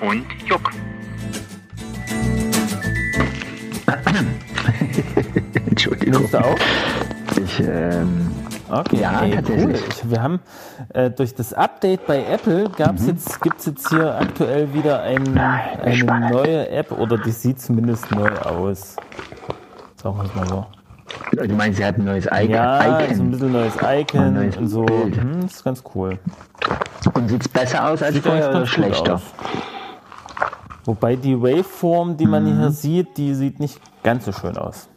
Und Juck. Entschuldigung. Auf? Ich, ähm, Okay, Ja, ey, tatsächlich. cool. Ich, wir haben äh, durch das Update bei Apple gab's Mhm. jetzt, gibt's jetzt hier aktuell wieder ein, eine neue App oder die sieht zumindest neu aus. Sagen wir es mal so. du meinst, sie hat ein neues Icon, Ja, so ein Icon. bisschen neues Icon Ein neues und so. Hm, das ist ganz cool. und sieht es besser aus als vorher oder schlechter? aus. Wobei die Waveform, die man Mhm. hier sieht, die sieht nicht ganz so schön aus.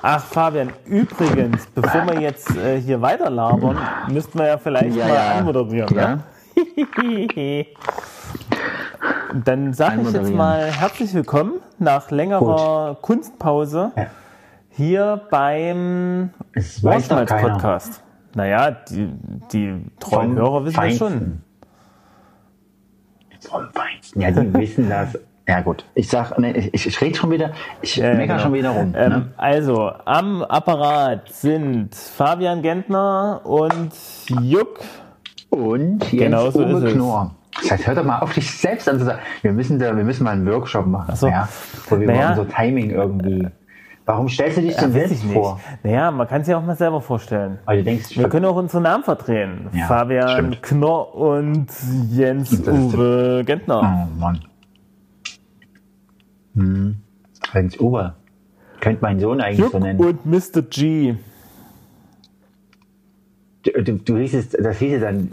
Ach, Fabian, übrigens, bevor wir jetzt äh, hier weiter labern, müssten wir ja vielleicht Ja, mal ja. anmoderieren. Ja. Ne? Dann sage ich jetzt mal herzlich willkommen nach längerer Kunstpause hier beim Es weiß doch keiner. Podcast. Naja, die, die treuen Hörer wissen das schon. Feinsten. Ja, die wissen das. Ja gut, ich sag, ne, ich, ich rede schon wieder, ich Ja, mecker genau. schon wieder rum. Ähm, ne? Also, am Apparat sind Fabian Gentner und Juck. Und Jens genau so Uwe. Knorr. Das heißt, hör doch mal auf, dich selbst anzusagen. Wir müssen, da, wir müssen mal einen Workshop machen, so. ja, wo wir Naja. mal unser Timing irgendwie. Warum stellst du dich denn Ja, selbst vor? Naja, man kann sich auch mal selber vorstellen. Weil du denkst, Wir können auch unsere Namen verdrehen. Ja, Fabian stimmt. Knorr und Jens Uwe Gentner. oh Mann. Hm. Jens Uwe. Könnte mein Sohn eigentlich Juck so nennen. und Mr. G. Du, du, du hießest, das hieße dann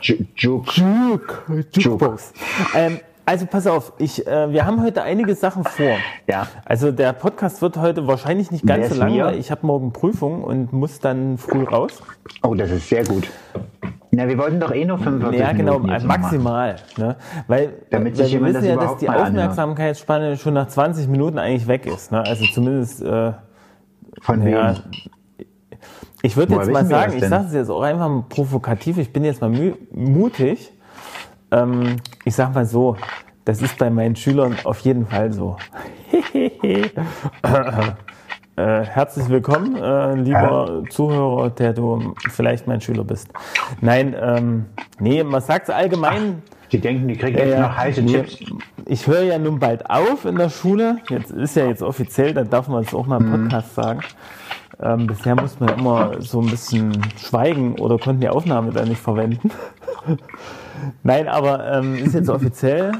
Ju- Juk. Juck. Jukebox. Ähm, also pass auf, ich, äh, wir haben heute einige Sachen vor. Ja. Also der Podcast wird heute wahrscheinlich nicht ganz so lang, weil ich habe morgen Prüfung und muss dann früh raus. Oh, das ist sehr gut. Na, wir wollten doch eh nur 45 Ja, genau, Minuten maximal. Ne? Weil, Damit weil wir wissen das ja, dass die mal anhört. Aufmerksamkeitsspanne schon nach 20 Minuten eigentlich weg ist. Ne? Also zumindest, äh, Von ja, wem? ich würde jetzt mal sagen, ich sage es jetzt auch einfach mal provokativ, ich bin jetzt mal mutig. Ähm, ich sag mal so, das ist bei meinen Schülern auf jeden Fall so. Äh, herzlich willkommen, äh, lieber Zuhörer, der du vielleicht mein Schüler bist. Nein, ähm, nee, man sagt allgemein, Die denken, die kriegen jetzt ja, noch heiße nee, Chips. Ich höre ja nun bald auf in der Schule. Jetzt ist ja jetzt offiziell, dann darf man es auch mal im Mhm. Podcast sagen. Ähm, bisher musste man immer so ein bisschen schweigen oder konnten die Aufnahme dann nicht verwenden. Nein, aber ähm, ist jetzt offiziell.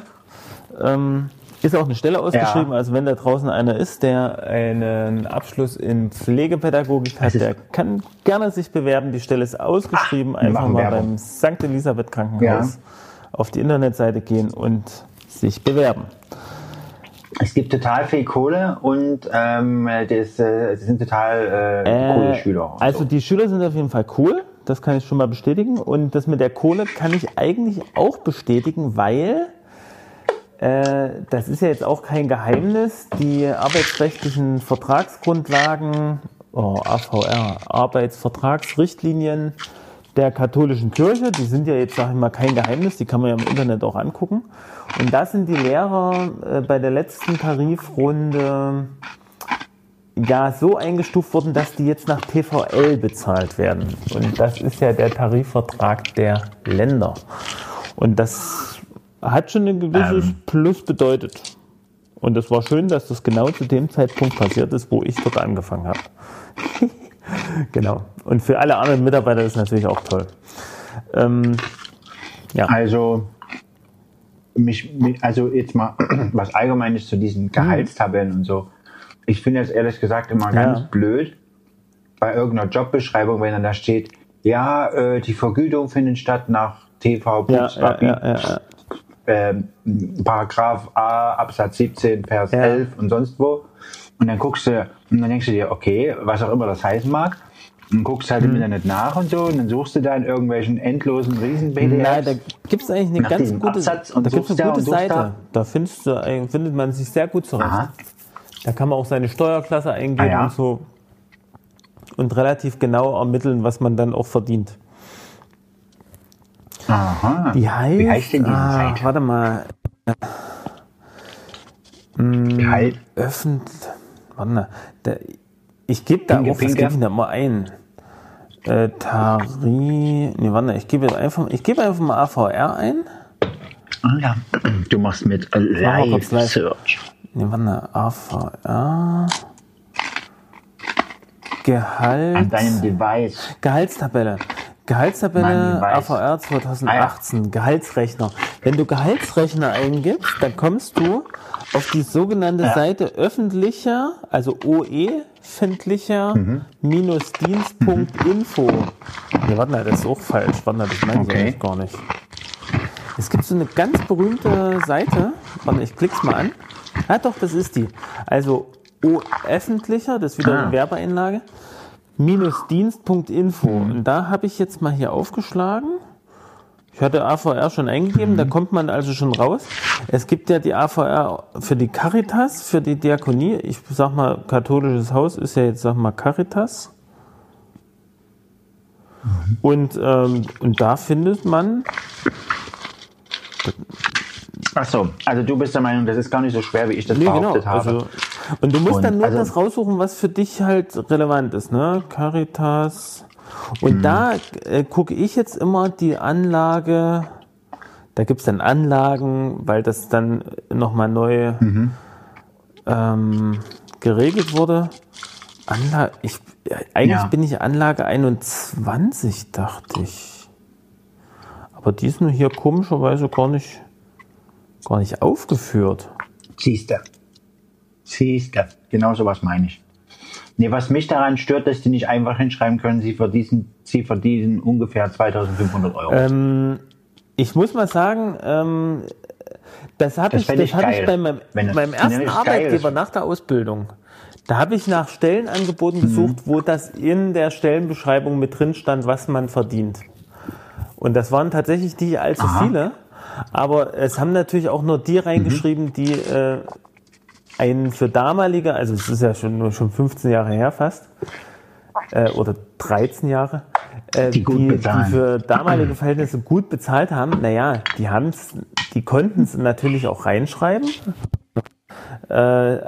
Ähm, ist auch eine Stelle ausgeschrieben. Ja. Also wenn da draußen einer ist, der einen Abschluss in Pflegepädagogik hat, der kann gerne sich bewerben. Die Stelle ist ausgeschrieben. Einfach machen mal Werbung. beim St. Elisabeth Krankenhaus Ja. auf die Internetseite gehen und sich bewerben. Es gibt total viel Kohle und ähm, das, äh, das sind total äh, coole Schüler. Also so. die Schüler sind auf jeden Fall cool, das kann ich schon mal bestätigen. Und das mit der Kohle kann ich eigentlich auch bestätigen, weil äh, das ist ja jetzt auch kein Geheimnis. Die arbeitsrechtlichen Vertragsgrundlagen, oh, AVR, Arbeitsvertragsrichtlinien der katholischen Kirche, die sind ja jetzt, sage ich mal, kein Geheimnis, die kann man ja im Internet auch angucken. Und da sind die Lehrer äh, bei der letzten Tarifrunde ja so eingestuft worden, dass die jetzt nach TVL bezahlt werden. Und das ist ja der Tarifvertrag der Länder. Und das hat schon ein gewisses Plus bedeutet. Und es war schön, dass das genau zu dem Zeitpunkt passiert ist, wo ich dort angefangen habe. genau. Und für alle anderen Mitarbeiter ist es natürlich auch toll. Ähm, ja. Also, mich, also jetzt mal was Allgemeines zu diesen Gehaltstabellen und so. Ich finde es ehrlich gesagt immer ganz Ja. blöd bei irgendeiner Jobbeschreibung, wenn dann da steht, ja, äh, die Vergütung findet statt nach TV Ja, ja, ja, ja, ähm, Paragraph A, Absatz 17, Vers Ja. 11 und sonst wo. Und dann guckst du, und dann denkst du dir, okay, was auch immer das heißen mag. Und guckst halt Mhm. im Internet nach und so, und dann suchst du da in irgendwelchen endlosen riesen Nein, da gibt es eigentlich eine ganz gute, Absatz und da gibt's eine gute Seite. da. Da findest du, äh, findet man sich sehr gut zurecht. Aha. Da kann man auch seine Steuerklasse eingeben Ah, ja. und so und relativ genau ermitteln, was man dann auch verdient. Aha. Die heißt, Wie heißt denn diese ah, Seite? Warte mal, Gehalt. öffentlich. Warte mal, da, ich gebe da auf, was gebe ich da mal ein? Äh, Tari. Nee, warte, ich gebe jetzt einfach, ich gebe einfach mal AVR ein. Ah, ja. Du machst mit Live live. Search. Nee, warte, AVR. An Gehalt. deinem Device. Gehaltstabelle. Gehaltstabelle. AVR 2018, Gehaltsrechner. Wenn du Gehaltsrechner eingibst, dann kommst du auf die sogenannte Seite öffentlicher, also OE-findlicher Mhm. minus Dienst.info. Nee, warte mal, das ist auch falsch. Warte mal, das meine Okay. eigentlich gar nicht. Es gibt so eine ganz berühmte Seite. Warte, ich klick's mal an. Ah, doch, das ist die. Also O öffentlicher, das ist wieder Ah. eine Werbeeinlage, minus Dienst.info. Mhm. Und da habe ich jetzt mal hier aufgeschlagen. Ich hatte AVR schon eingegeben, Mhm. da kommt man also schon raus. Es gibt ja die AVR für die Caritas, für die Diakonie. Ich sag mal, katholisches Haus ist ja jetzt, sag mal, Caritas. Mhm. Und, ähm, und da findet man Ach so, also du bist der Meinung, das ist gar nicht so schwer, wie ich das Nee, genau. behauptet habe. Also, und du musst Und dann nur also- das raussuchen, was für dich halt relevant ist, ne? Caritas. Und da äh, gucke ich jetzt immer die Anlage. Da gibt's dann Anlagen, weil das dann nochmal neu ähm, geregelt wurde. Anlage, ich, äh, eigentlich Ja. bin ich Anlage 21, dachte ich. Aber die ist nur hier komischerweise gar nicht, gar nicht aufgeführt. Siehst du. Siehst du. Genau so was meine ich. Nee, was mich daran stört, dass die nicht einfach hinschreiben können, sie verdienen, sie verdienen ungefähr 2500 Euro. Ähm, ich muss mal sagen, ähm, das habe ich, das ich hab geil, ich bei meinem, meinem ersten Arbeitgeber nach der Ausbildung. Da habe ich nach Stellenangeboten Mhm. gesucht, wo das in der Stellenbeschreibung mit drin stand, was man verdient. Und das waren tatsächlich nicht allzu Aha. viele, aber es haben natürlich auch nur die reingeschrieben, die äh, einen für damalige, also es ist ja schon nur schon 15 Jahre her fast, äh, oder 13 Jahre, äh, Die bezahlen. die für damalige Verhältnisse gut bezahlt haben. Naja, die haben's, die konnten es natürlich auch reinschreiben. Äh,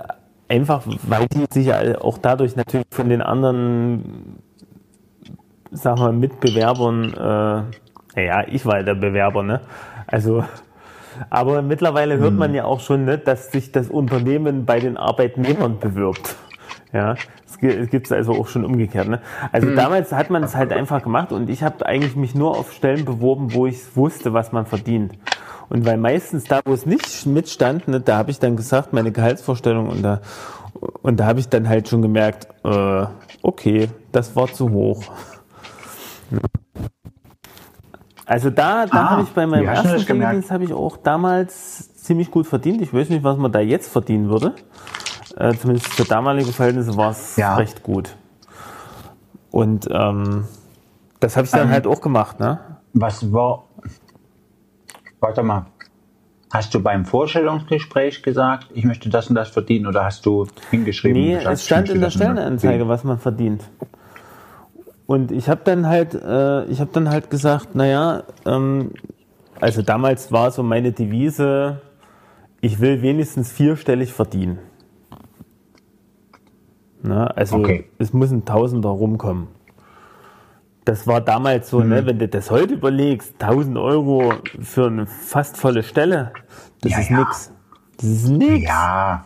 einfach, weil die sich ja auch dadurch natürlich von den anderen, sagen wir, Mitbewerbern, äh, naja, ich war der Bewerber, ne? Also, aber mittlerweile hört man ja auch schon, ne, dass sich das Unternehmen bei den Arbeitnehmern bewirbt. Ja, es gibt es also auch schon umgekehrt. Ne? Also damals hat man es halt einfach gemacht und ich habe eigentlich mich nur auf Stellen beworben, wo ich wusste, was man verdient. Und weil meistens da, wo es nicht mitstand, ne, da habe ich dann gesagt, meine Gehaltsvorstellung und da und da habe ich dann halt schon gemerkt, äh, okay, das war zu hoch. Also da, da Ah, habe ich bei meinem ersten? Pflegedienst habe ich auch damals ziemlich gut verdient. Ich weiß nicht, was man da jetzt verdienen würde. Äh, zumindest für damalige Verhältnisse war es Ja. recht gut. Und ähm, das habe ich dann Ähm, halt auch gemacht, ne? Was war. Warte mal. Hast du beim Vorstellungsgespräch gesagt, ich möchte das und das verdienen oder hast du hingeschrieben? Nee, es stand in der Stellenanzeige, was man verdient. Und ich habe dann halt, äh, ich habe dann halt gesagt, naja, ähm, also damals war so meine Devise, ich will wenigstens vierstellig verdienen. Na, also Okay. es muss ein Tausender rumkommen. Das war damals so, ne, wenn du das heute überlegst, 1000 Euro für eine fast volle Stelle, das Ja, ist ja. nix. Das ist nix. Ja.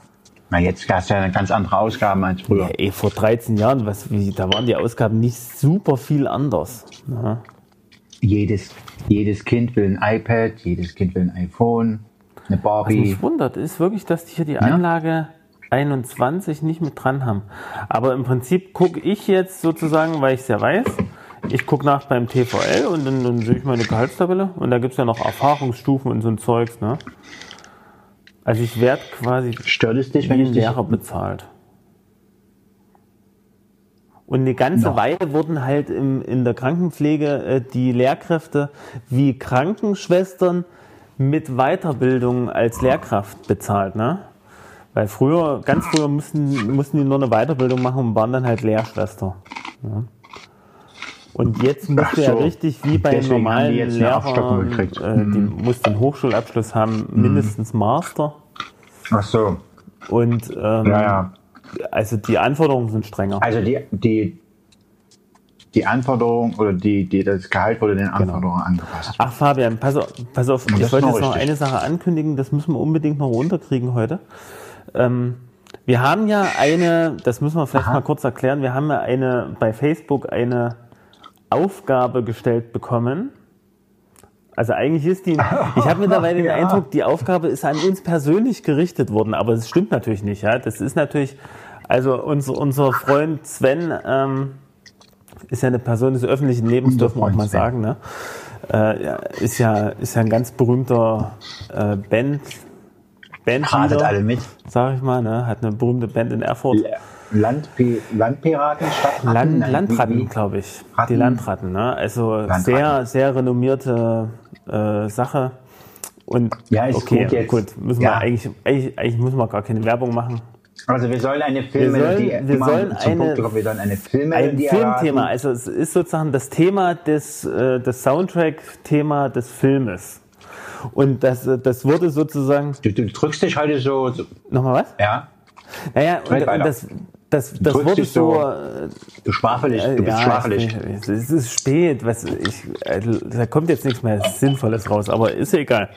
Na, jetzt hast du ja ganz andere Ausgaben als früher. Ja, ey, vor 13 Jahren, was, wie, da waren die Ausgaben nicht super viel anders. Ja. Jedes, jedes Kind will ein iPad, jedes Kind will ein iPhone, eine Was Barbie. mich wundert, ist wirklich, dass die hier die Anlage 21 nicht mit dran haben. Aber im Prinzip gucke ich jetzt sozusagen, weil ich es ja weiß, ich gucke nach beim TVL und dann, dann sehe ich meine Gehaltstabelle und da gibt es ja noch Erfahrungsstufen und so ein Zeugs. Ne? Also ich werde quasi Stört es dich, wenn ich dich Lehrer bezahlt. Und eine ganze Noch. Weile wurden halt im, in der Krankenpflege äh, die Lehrkräfte wie Krankenschwestern mit Weiterbildung als Lehrkraft bezahlt, ne? Weil früher, ganz früher mussten, mussten die nur eine Weiterbildung machen und waren dann halt Lehrschwester. Ja. Und jetzt musst du ja so. richtig wie bei Deswegen normalen jetzt Lehrern, äh, die mussten einen Hochschulabschluss haben, mindestens Master. Ach so. Und ähm, Ja, ja. also die Anforderungen sind strenger. Also die, die, die Anforderung oder die, die, das Gehalt wurde den Genau. Anforderungen angepasst. Ach Fabian, pass auf, pass auf ich wollte jetzt noch eine Sache ankündigen, das müssen wir unbedingt noch runterkriegen heute. Ähm, wir haben ja eine, das müssen wir vielleicht Aha. mal kurz erklären, wir haben ja eine bei Facebook eine Aufgabe gestellt bekommen. Also eigentlich ist die, ich habe mittlerweile den Ja. Eindruck, die Aufgabe ist an uns persönlich gerichtet worden, aber es stimmt natürlich nicht. Ja, das ist natürlich, also unser, unser Freund Sven ähm, ist ja eine Person des öffentlichen Lebens, Unser dürfen wir auch mal Sven. sagen. Ne? Äh, ja, ist ja ist ja ein ganz berühmter äh, Band Ratet Bandleader, alle mit. sag ich mal, ne? hat eine berühmte Band in Erfurt. Landpi Landpiraten, Stadtratten? Land, Landratten, glaube ich. Ratten? Die Landratten, ne? Also Landratten. sehr, sehr renommierte äh, Sache. Und Ja, ist okay, gut jetzt. gut, müssen Ja. wir eigentlich, eigentlich, eigentlich müssen wir gar keine Werbung machen. Also wir sollen eine Filmmelodie Wir sollen- wir sollen eine- Punkt kommen, wir sollen eine Ein Filmmelodie Filmthema, erraten. also es ist sozusagen das Thema des, äh, das Soundtrack-Thema des Filmes. Und das, äh, das wurde sozusagen, Du, du drückst dich heute so, so nochmal was? ja, Naja, und, und das, das, das wurde so- äh, du schwafelig, du bist ja, schwafelig. Es ist spät, was ich, äh, da kommt jetzt nichts mehr Sinnvolles raus, aber ist ja egal.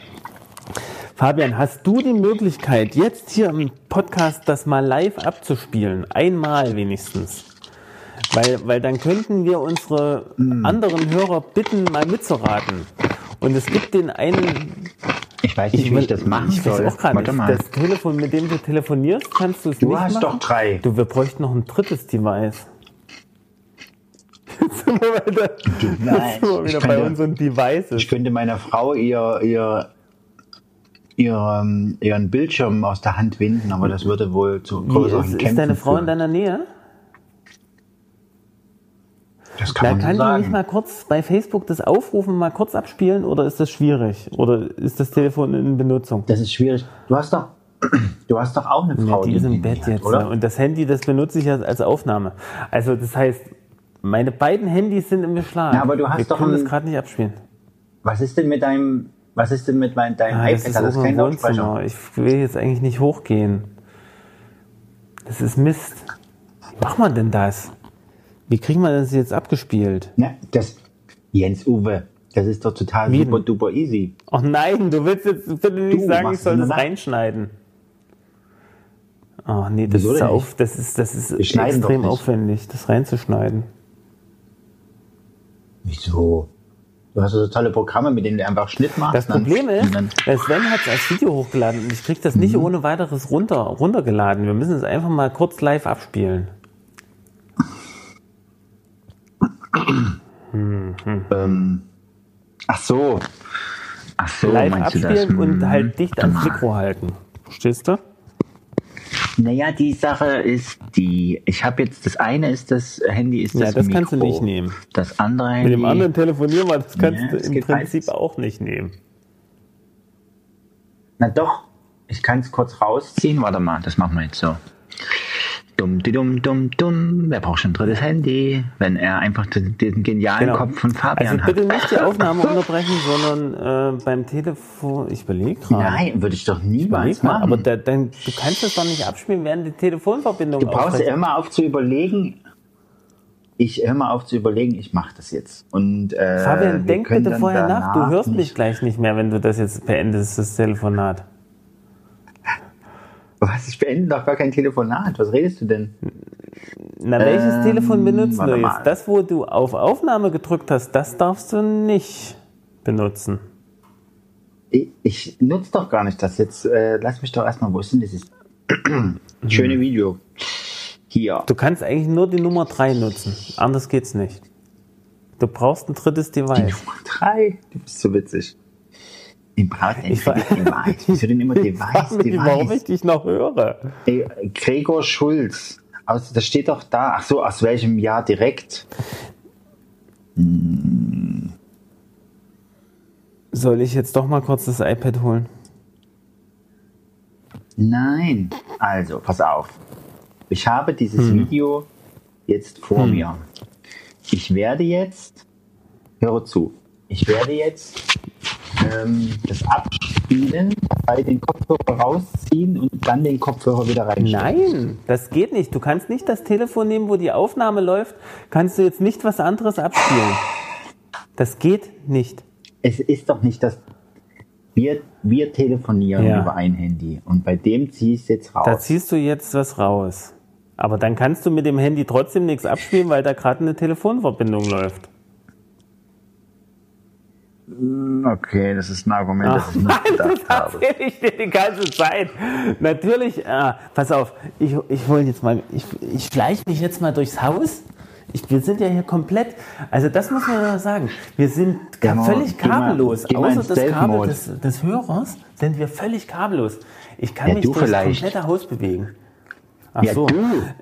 Fabian, hast du die Möglichkeit, jetzt hier im Podcast das mal live abzuspielen? Einmal wenigstens. Weil, weil dann könnten wir unsere Hm. anderen Hörer bitten, mal mitzuraten. Und es gibt den einen. Ich weiß nicht, wie ich das machen ich weiß soll. auch gerade Warte nicht. mal. Das Telefon, mit dem du telefonierst, kannst du es Du nicht hast machen? doch drei. Du, wir bräuchten noch ein drittes Device. Jetzt sind wir wieder, jetzt sind wir ich wieder bei könnte- unseren Devices. Ich könnte meiner Frau ihr, ihr, ihr, ähm, ihren Bildschirm aus der Hand winden, aber das würde wohl zu größeren ist, Kämpfen ist deine Frau in führen. deiner Nähe? Das kann Da man kann so die sagen. nicht mal kurz bei Facebook das Aufrufen mal kurz abspielen oder ist das schwierig? Oder ist das Telefon in Benutzung? das ist schwierig. Du hast doch, du hast doch auch eine Ja, Frau, die ist im Bett hat, jetzt. oder? Und das Handy, das benutze ich ja als Aufnahme. Also das heißt, meine beiden Handys sind im Beschlag. Ja, aber du hast Wir doch können ein- das gerade nicht abspielen. Was ist denn mit deinem, was ist denn mit mein, deinem Ah, das iPad? ist das oben keinen im Wohnzimmer. Lautsprecher? Ich will jetzt eigentlich nicht hochgehen. Das ist Mist. Wie macht man denn das? Wie kriegen wir das jetzt abgespielt? Ne, das, Jens Uwe, das ist doch total Wie super duper easy. Oh nein, du willst jetzt bitte nicht Du sagen, ich soll das reinschneiden. Oh nee, das Wieso ist, auf, das ist, das ist extrem aufwendig, das reinzuschneiden. Wieso? Du hast so tolle Programme, mit denen du einfach Schnitt machst. Das Problem ist, der Sven hat es als Video hochgeladen und ich krieg das nicht Mhm. ohne weiteres runter, runtergeladen. Wir müssen es einfach mal kurz live abspielen. Ähm, ach so. Ach so, live abspielen und Hm, halt dicht warte ans. Mikro halten. Verstehst du? Naja, die Sache ist die, ich habe jetzt, das eine ist das Handy, ist Ja, das das Mikro. kannst du nicht nehmen. Das andere Handy. Mit dem anderen telefonieren wir, das kannst Ja, du im Prinzip beides. auch nicht nehmen. Na doch, ich kann es kurz rausziehen. Warte mal, das machen wir jetzt so. Dumm, die dumm, dumm, dumm. Wer braucht schon ein drittes Handy, wenn er einfach den, den genialen Genau. Kopf von Fabian Also bitte hat? nicht die Aufnahme unterbrechen, sondern äh, beim Telefon. Ich überlege gerade. Nein, würde ich doch Ich niemals mal, machen. aber da, dann, du kannst das doch nicht abspielen, während die Telefonverbindung du brauchst aufrecht- immer auf zu überlegen. Ich hör mal auf zu überlegen, ich mache das jetzt. Und, äh, Fabian, denk bitte vorher nach. Du hörst mich gleich nicht mehr, wenn du das jetzt beendest, das Telefonat. Was? Ich beende doch gar kein Telefonat. Was redest du denn? Na, welches Ähm, Telefon benutzen du jetzt? Das, wo du auf Aufnahme gedrückt hast, das darfst du nicht benutzen. Ich, ich nutze doch gar nicht das jetzt. Äh, lass mich doch erstmal, wo ist denn dieses schöne Video? Hier. Du kannst eigentlich nur die Nummer 3 nutzen. Anders geht's nicht. Du brauchst ein drittes Device. Nummer drei. Du bist so witzig. Ich brauche ein Device. Wieso denn immer Ich frag Device, warum ich Device? dich noch höre. Ey, Gregor Schulz. Aus, das steht doch da. Ach so, aus welchem Jahr direkt? Soll ich jetzt doch mal kurz das iPad holen? Nein. Also, pass auf. Ich habe dieses Hm. Video jetzt vor mir. Ich werde jetzt, höre zu, ich werde jetzt ähm, das abspielen bei den Kopfhörer rausziehen und dann den Kopfhörer wieder reinstecken. Nein, das geht nicht. Du kannst nicht das Telefon nehmen, wo die Aufnahme läuft, kannst du jetzt nicht was anderes abspielen. Das geht nicht. Es ist doch nicht das. Wir, wir telefonieren Ja. über ein Handy und bei dem ich es jetzt raus. Da ziehst du jetzt was raus. Aber dann kannst du mit dem Handy trotzdem nichts abspielen, weil da gerade eine Telefonverbindung läuft. Okay, das ist ein Argument, das ich nicht Nein, gedacht das habe. erzähle ich dir die ganze Zeit. Natürlich, äh, pass auf, ich, ich hole jetzt mal, ich, ich schleiche mich jetzt mal durchs Haus. Ich, wir sind ja hier komplett, also das muss man ja sagen, wir sind Ja, völlig geh mal- kabellos. geh mal Außer das Kabel des, des Hörers sind wir völlig kabellos. Ich kann Ja, mich du durchs vielleicht. komplette Haus bewegen. Ach Ja, so. du.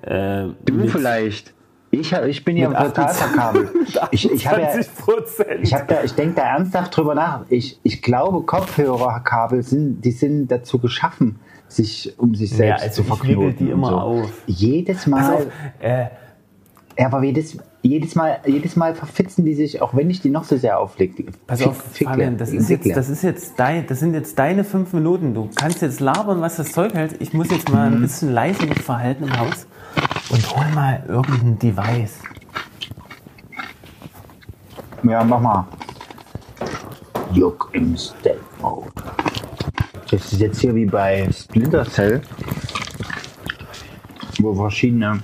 Äh, Du vielleicht. Ich, ich bin ja total 28 verkabelt. Ich, ich, habe ja, 20 Prozent. ich, hab da, ich denke da ernsthaft drüber nach. Ich, ich glaube, Kopfhörerkabel sind, die sind dazu geschaffen, sich um sich selbst also zu wickel die immer so. auf. Jedes Mal, auf, äh, ja, aber jedes, jedes Mal, jedes Mal verfitzen die sich, auch wenn ich die noch so sehr auflege. Pass auf, fickle, Fabian, das ist, jetzt, das ist jetzt dein, das sind jetzt deine fünf Minuten. Du kannst jetzt labern, was das Zeug hält. Ich muss jetzt mal ein Mhm. bisschen leise mich verhalten im Haus und hol mal irgendein Device. Ja, mach mal. Juck im Stealth Mode. Das ist jetzt hier wie bei Splinter Cell, wo verschiedene.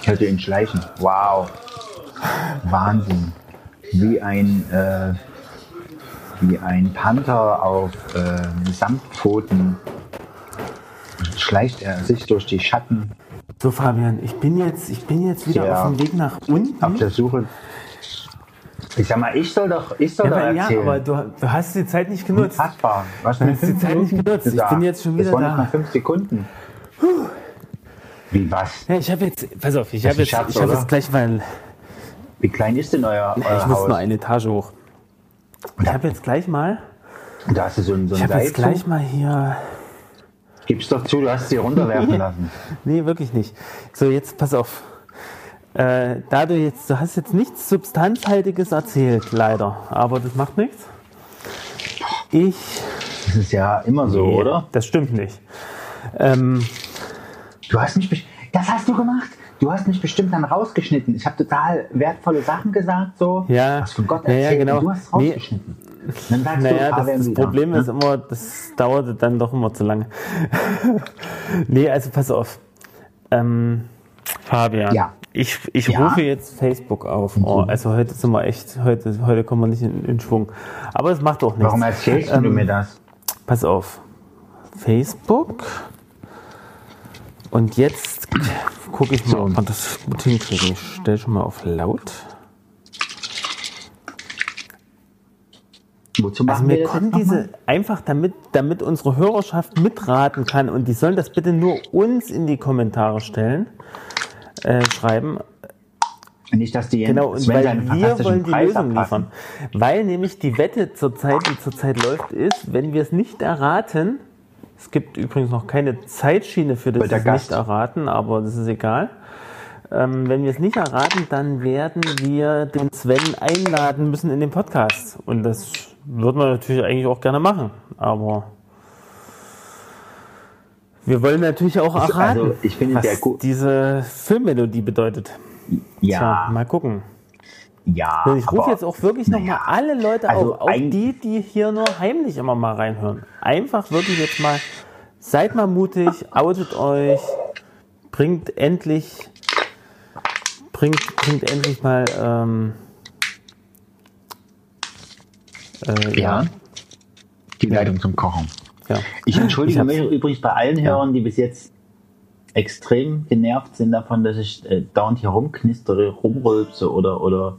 Ich hätte ihn schleichen. Wow. Wahnsinn. Wie ein, äh, wie ein Panther auf äh, Samtpfoten schleicht er sich durch die Schatten So, Fabian, ich bin jetzt, ich bin jetzt wieder Ja. auf dem Weg nach unten. auf der Suche. Ich sag mal, ich soll doch, ich soll Ja, doch aber, ja, erzählen. aber du, du hast die Zeit nicht genutzt. Unfassbar. Was Du hast die Zeit nicht genutzt. Ich bin jetzt schon wieder das waren da. noch mal fünf Sekunden. Wie was? Ja, ich habe jetzt, pass auf, ich habe jetzt, Schatz, ich oder? jetzt gleich mal, Wie klein ist denn euer, euer ich muss Haus? nur eine Etage hoch. Ich habe jetzt gleich mal, Da hast du so ein, so ich ein habe jetzt gleich mal hier Gib's doch zu, du hast sie runterwerfen lassen. Nee, wirklich nicht. So, jetzt pass auf. Äh, da du jetzt, du hast jetzt nichts Substanzhaltiges erzählt, leider. Aber das macht nichts. Ich. Das ist ja immer so, Nee, oder? Das stimmt nicht. Ähm, Du hast mich, das hast du gemacht. Du hast mich bestimmt dann rausgeschnitten. Ich habe total wertvolle Sachen gesagt, so. Ja. Was von Gott Ja, ja, erzählt. genau. Du hast Nee. Dann sagst naja, du, das, Fabian das wieder, Problem ne? ist immer, das dauerte dann doch immer zu lange. nee, also pass auf. Ähm, Fabian, Ja. ich, ich Ja. rufe jetzt Facebook auf. Oh, also heute sind wir echt, heute, heute kommen wir nicht in, in Schwung. Aber es macht auch nichts. Warum erzählst du Ähm, mir das? Pass auf. Facebook. Und jetzt gucke ich mal, ob man das gut hinkriegen. Ich stelle schon mal auf laut. Wozu Also machen wir mir das kommen jetzt diese einfach damit, damit unsere Hörerschaft mitraten kann und die sollen das bitte nur uns in die Kommentare stellen, äh, schreiben. Nicht, dass die Genau, und weil wir wollen die Preis Lösung abpassen. liefern. Weil nämlich die Wette zurzeit, die zurzeit läuft, ist, wenn wir es nicht erraten, es gibt übrigens noch keine Zeitschiene für das nicht erraten, aber das ist egal. Ähm, wenn wir es nicht erraten, dann werden wir den Sven einladen müssen in den Podcast. Und das würden wir natürlich eigentlich auch gerne machen. Aber wir wollen natürlich auch Also, erraten, ich finde was diese Filmmelodie bedeutet. Tja, Ja, mal gucken. ja. Und ich rufe jetzt auch wirklich nochmal naja, alle Leute also auf, auch die, die hier nur heimlich immer mal reinhören. Einfach wirklich jetzt mal, seid mal mutig, outet euch, bringt endlich, bringt, bringt endlich mal, ähm, äh, Ja. Die Leitung zum Kochen. ja. Ich entschuldige Ich mich übrigens bei allen Hörern, die bis jetzt extrem genervt sind davon, dass ich äh, dauernd hier rumknistere, rumrülpse oder, oder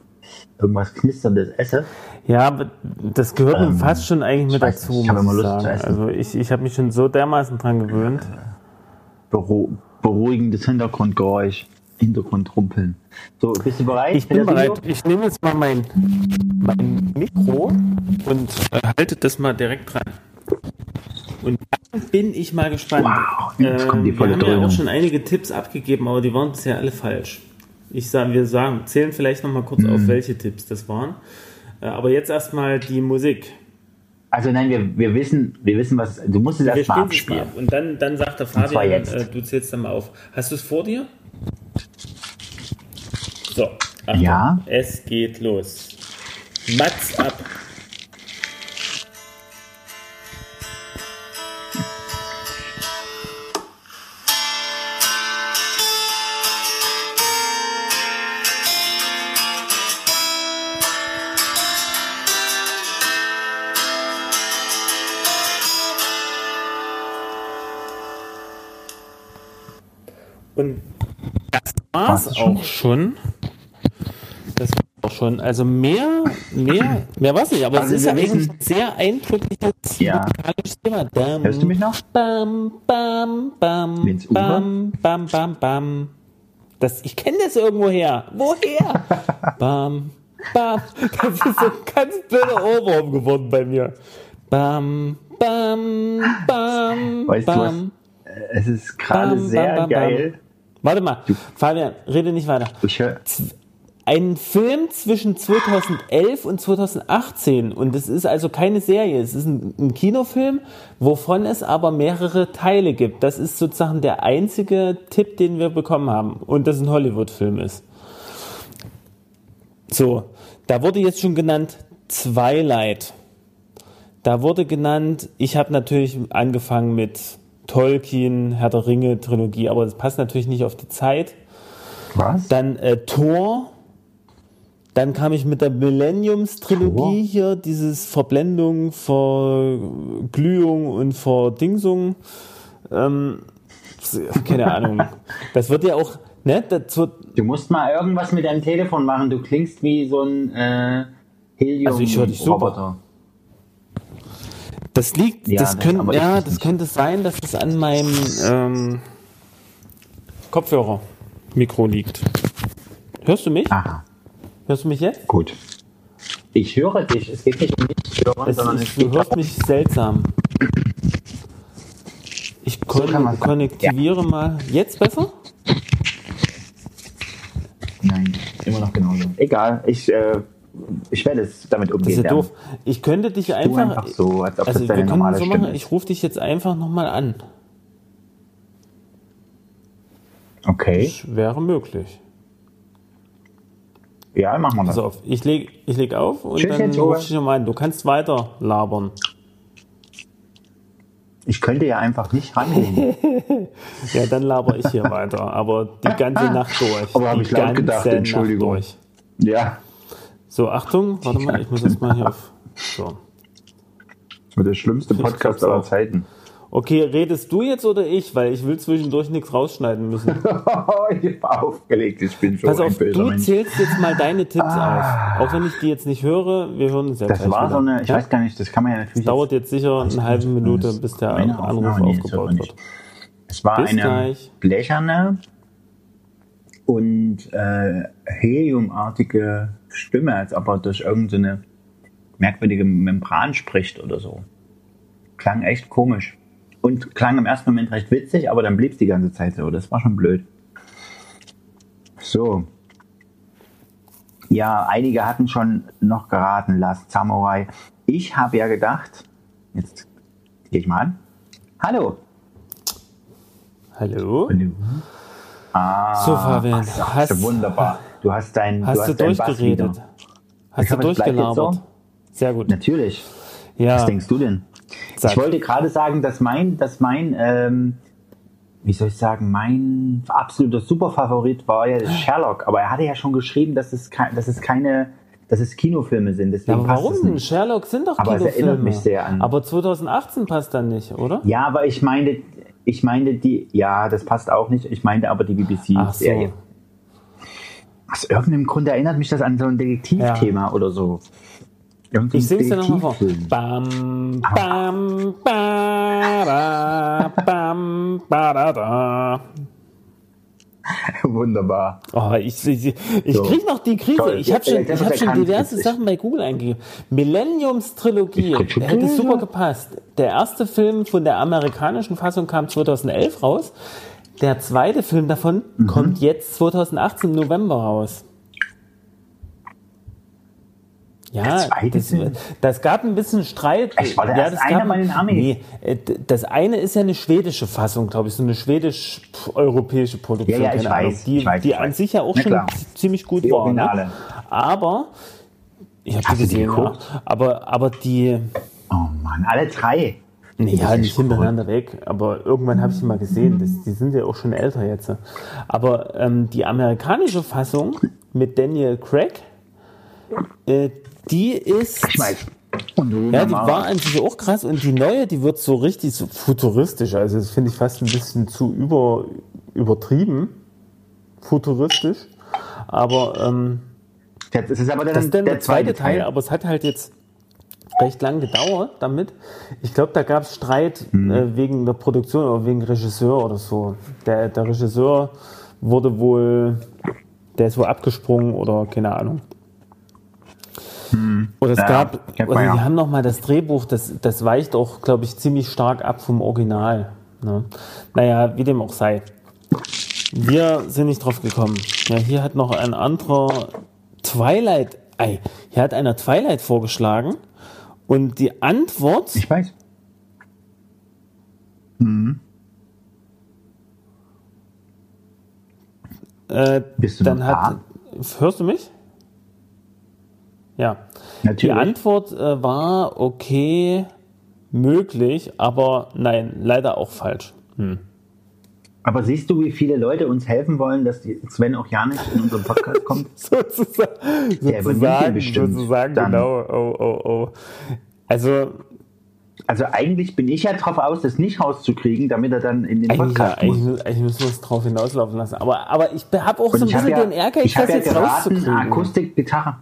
irgendwas Knisterndes esse. Ja, aber das gehört Ähm, fast schon eigentlich mit dazu, nicht, ich hab muss immer ich Lust zu sagen. essen. Also ich, ich habe mich schon so dermaßen dran gewöhnt. Beru beruhigendes Hintergrundgeräusch. Hintergrundrumpeln. So, bist du bereit? Ich bin das Video? bereit. Ich nehme jetzt mal mein, mein Mikro und äh, halte das mal direkt dran. Und dann bin ich mal gespannt. Wow, jetzt kommt die Ähm, volle wir haben ja auch schon einige Tipps abgegeben, aber die waren bisher alle falsch. Ich sage, wir sagen, zählen vielleicht noch mal kurz Mhm. auf, welche Tipps das waren. Äh, aber jetzt erstmal die Musik. Also nein, wir, wir wissen, wir wissen, was. Du musst es Wir erst mal spielen es mal abspielen. ab. Und dann, dann sagt der Fabian, äh, du zählst dann mal auf. Hast du es vor dir? So, Achtung, Ja. es geht los. Mats ab. Und das war's auch schon. Schon. Also mehr, mehr, mehr war's nicht, aber Also es ist ja wissen- ein sehr eindrückliches Ja. musikalisches Thema. Dam, Hörst du mich noch? Bam, bam, bam, Wenn's bam, bam, bam, bam. Das, ich kenne das irgendwo her. Woher? bam, bam. Das ist so ein ganz blöder Ohrwurm geworden bei mir. Bam, bam, bam, Weißt du was? bam. Es ist gerade Bam, sehr bam, bam, geil. Warte mal, Fabian, rede nicht weiter. Ich hör, Ein Film zwischen 2011 und 2018 und es ist also keine Serie, es ist ein, ein Kinofilm, wovon es aber mehrere Teile gibt. Das ist sozusagen der einzige Tipp, den wir bekommen haben und dass es ein Hollywood-Film ist. So, da wurde jetzt schon genannt Twilight. Da wurde genannt, ich habe natürlich angefangen mit Tolkien, Herr der Ringe, Trilogie, aber das passt natürlich nicht auf die Zeit. was? Dann äh, Thor. Dann kam ich mit der Millenniums-Trilogie Thor? hier, dieses Verblendung, Verglühung und Verdingsung. Ähm, keine Ahnung. Das wird ja auch, ne? Das wird, Du musst mal irgendwas mit deinem Telefon machen. Du klingst wie so ein äh, Also ich höre dich super. Helium-Roboter. das liegt, Ja, das, ich ja, das könnte sein, dass es an meinem ähm, Kopfhörer-Mikro liegt. Hörst du mich? Aha, Hörst du mich jetzt? gut. Ich höre dich. Es geht nicht um mich hören, Es sondern ist, es du hörst mich seltsam. Ich kon sagen. konnektiviere mal. Jetzt besser? Nein, immer noch genauso. Egal, ich, äh, ich werde es damit Das umgehen. ist ja doof. Ich könnte dich einfach. einfach so, als ob also das deine normale so machen, ich rufe dich jetzt einfach nochmal an. Okay, Das wäre möglich. Ja, machen wir das. Pass auf, ich leg, ich leg auf und Tschüss, dann rufe ich dich nochmal an. Du kannst weiter labern. Ich könnte ja einfach nicht rangehen. Ja, dann laber ich hier weiter. Aber die ganze Nacht durch. Aber hab die ich laut gedacht, Entschuldigung. Ja, So, Achtung, warte mal, ich muss jetzt mal hier auf. So. das wird der schlimmste Podcast aller. Zeiten. Okay, redest du jetzt oder ich? Weil ich will zwischendurch nichts rausschneiden müssen. ich bin aufgelegt, ich bin so Pass ein auf, böser du Mensch. zählst jetzt mal deine Tipps auf. Auch wenn ich die jetzt nicht höre, wir hören uns ja Das war wieder. so eine, ich ja? weiß gar nicht, das kann man ja natürlich. Dauert jetzt sicher eine halbe Minute, das- bis der Anruf nee, das aufgebaut wird. Es war Bis eine gleich. blecherne und äh, heliumartige Stimme, als ob er durch irgendeine merkwürdige Membran spricht oder so. Klang echt komisch. Und klang im ersten Moment recht witzig, aber dann blieb es die ganze Zeit so. Das war schon blöd. So. Ja, einige hatten schon noch geraten, Last Samurai. Ich habe ja gedacht, jetzt gehe ich mal an. Hallo. Hallo? Ah, So, Fabian, ach, hast- ist wunderbar. Du hast dein, Hast du du hast Bass durchgeredet? Hast Ich du durchgelabert? so. Sehr gut. Natürlich. Ja, Was denkst du denn? Sag. Ich wollte gerade sagen, dass mein, dass mein, ähm, wie soll ich sagen, mein absoluter Superfavorit war ja Sherlock. Aber er hatte ja schon geschrieben, dass es, kei- dass es keine, dass es Kinofilme sind. ja, Deswegen aber passt warum es denn? nicht. Sherlock sind doch Aber es Kinofilme. erinnert mich sehr an- Aber 2018 passt dann nicht, oder? Ja, aber ich meine, ich meine die, ja, das passt auch nicht. Ich meinte aber die Ach so. BBC-Serie. Aus irgendeinem Grund erinnert mich das an so ein Detektivthema oder so. Irgendwie Ich sing's dir nochmal vor. Bam, bam, ba, da, bam, ba, da, da. Wunderbar. Oh, ich, ich, ich So. krieg noch die Krise. Toll. Ich habe schon, ich hab schon diverse. Sachen bei Google eingegeben. Millenniums Trilogie hätte super gepasst. Der erste Film von der amerikanischen Fassung kam 2011 raus. Der zweite Film davon Mhm. kommt jetzt 2018 im November raus. Ja, das, das gab ein bisschen Streit. Echt, war der ja, das einer gab, bei den Amis? Nee, äh, das eine ist ja eine schwedische Fassung, glaube ich, so eine schwedisch-europäische Produktion. Ja, ja, ich keine Ahnung, weiß, die, ich weiß, die ich an weiß. sich ja auch Na schon klar. ziemlich gut Die war. Ne? Aber, ich habe die die gesehen, ja. Aber, aber die, Oh Mann, alle drei. Nee, ja, nicht hintereinander weg, aber irgendwann habe ich sie mal gesehen. Das, die sind ja auch schon älter jetzt. Aber ähm, die amerikanische Fassung mit Daniel Craig, äh, die ist. Ja, die war an sich auch krass und die neue, die wird so richtig so futuristisch. Also das finde ich fast ein bisschen zu über, übertrieben. Futuristisch. Aber ähm, Das ist aber dann das ist dann der, der zweite Teil, aber es hat halt jetzt recht lang gedauert damit. Ich glaube, da gab es Streit Mhm. äh, wegen der Produktion oder wegen Regisseur oder so. Der, der Regisseur wurde wohl, der ist wohl abgesprungen oder keine Ahnung. Oder es. Ja, gab, oder ja. haben noch mal das Drehbuch, das, das weicht auch, glaube ich, ziemlich stark ab vom Original. Ne? Naja, wie dem auch sei. Wir sind nicht drauf gekommen. Ja, hier hat noch ein anderer Twilight, ei, hier hat einer Twilight vorgeschlagen und die Antwort, Ich weiß. äh, Bist du dann hat, hörst du mich? Ja. Die Natürlich. Antwort äh, war okay, möglich, aber nein, leider auch falsch. Aber siehst du, wie viele Leute uns helfen wollen, dass die Sven auch ja nicht in unseren Podcast kommt? sozusagen, Der sozusagen, bestimmt sozusagen dann. genau. Oh, oh, oh. Also Also eigentlich bin ich ja drauf aus, das nicht rauszukriegen, damit er dann in den eigentlich, ja, Podcast muss. eigentlich, eigentlich müssen wir es drauf hinauslaufen lassen. Aber, aber ich habe auch so ein Und ich habe bisschen ja, den Ehrgeiz, ich das ja jetzt rauszukriegen. Akustikgitarre.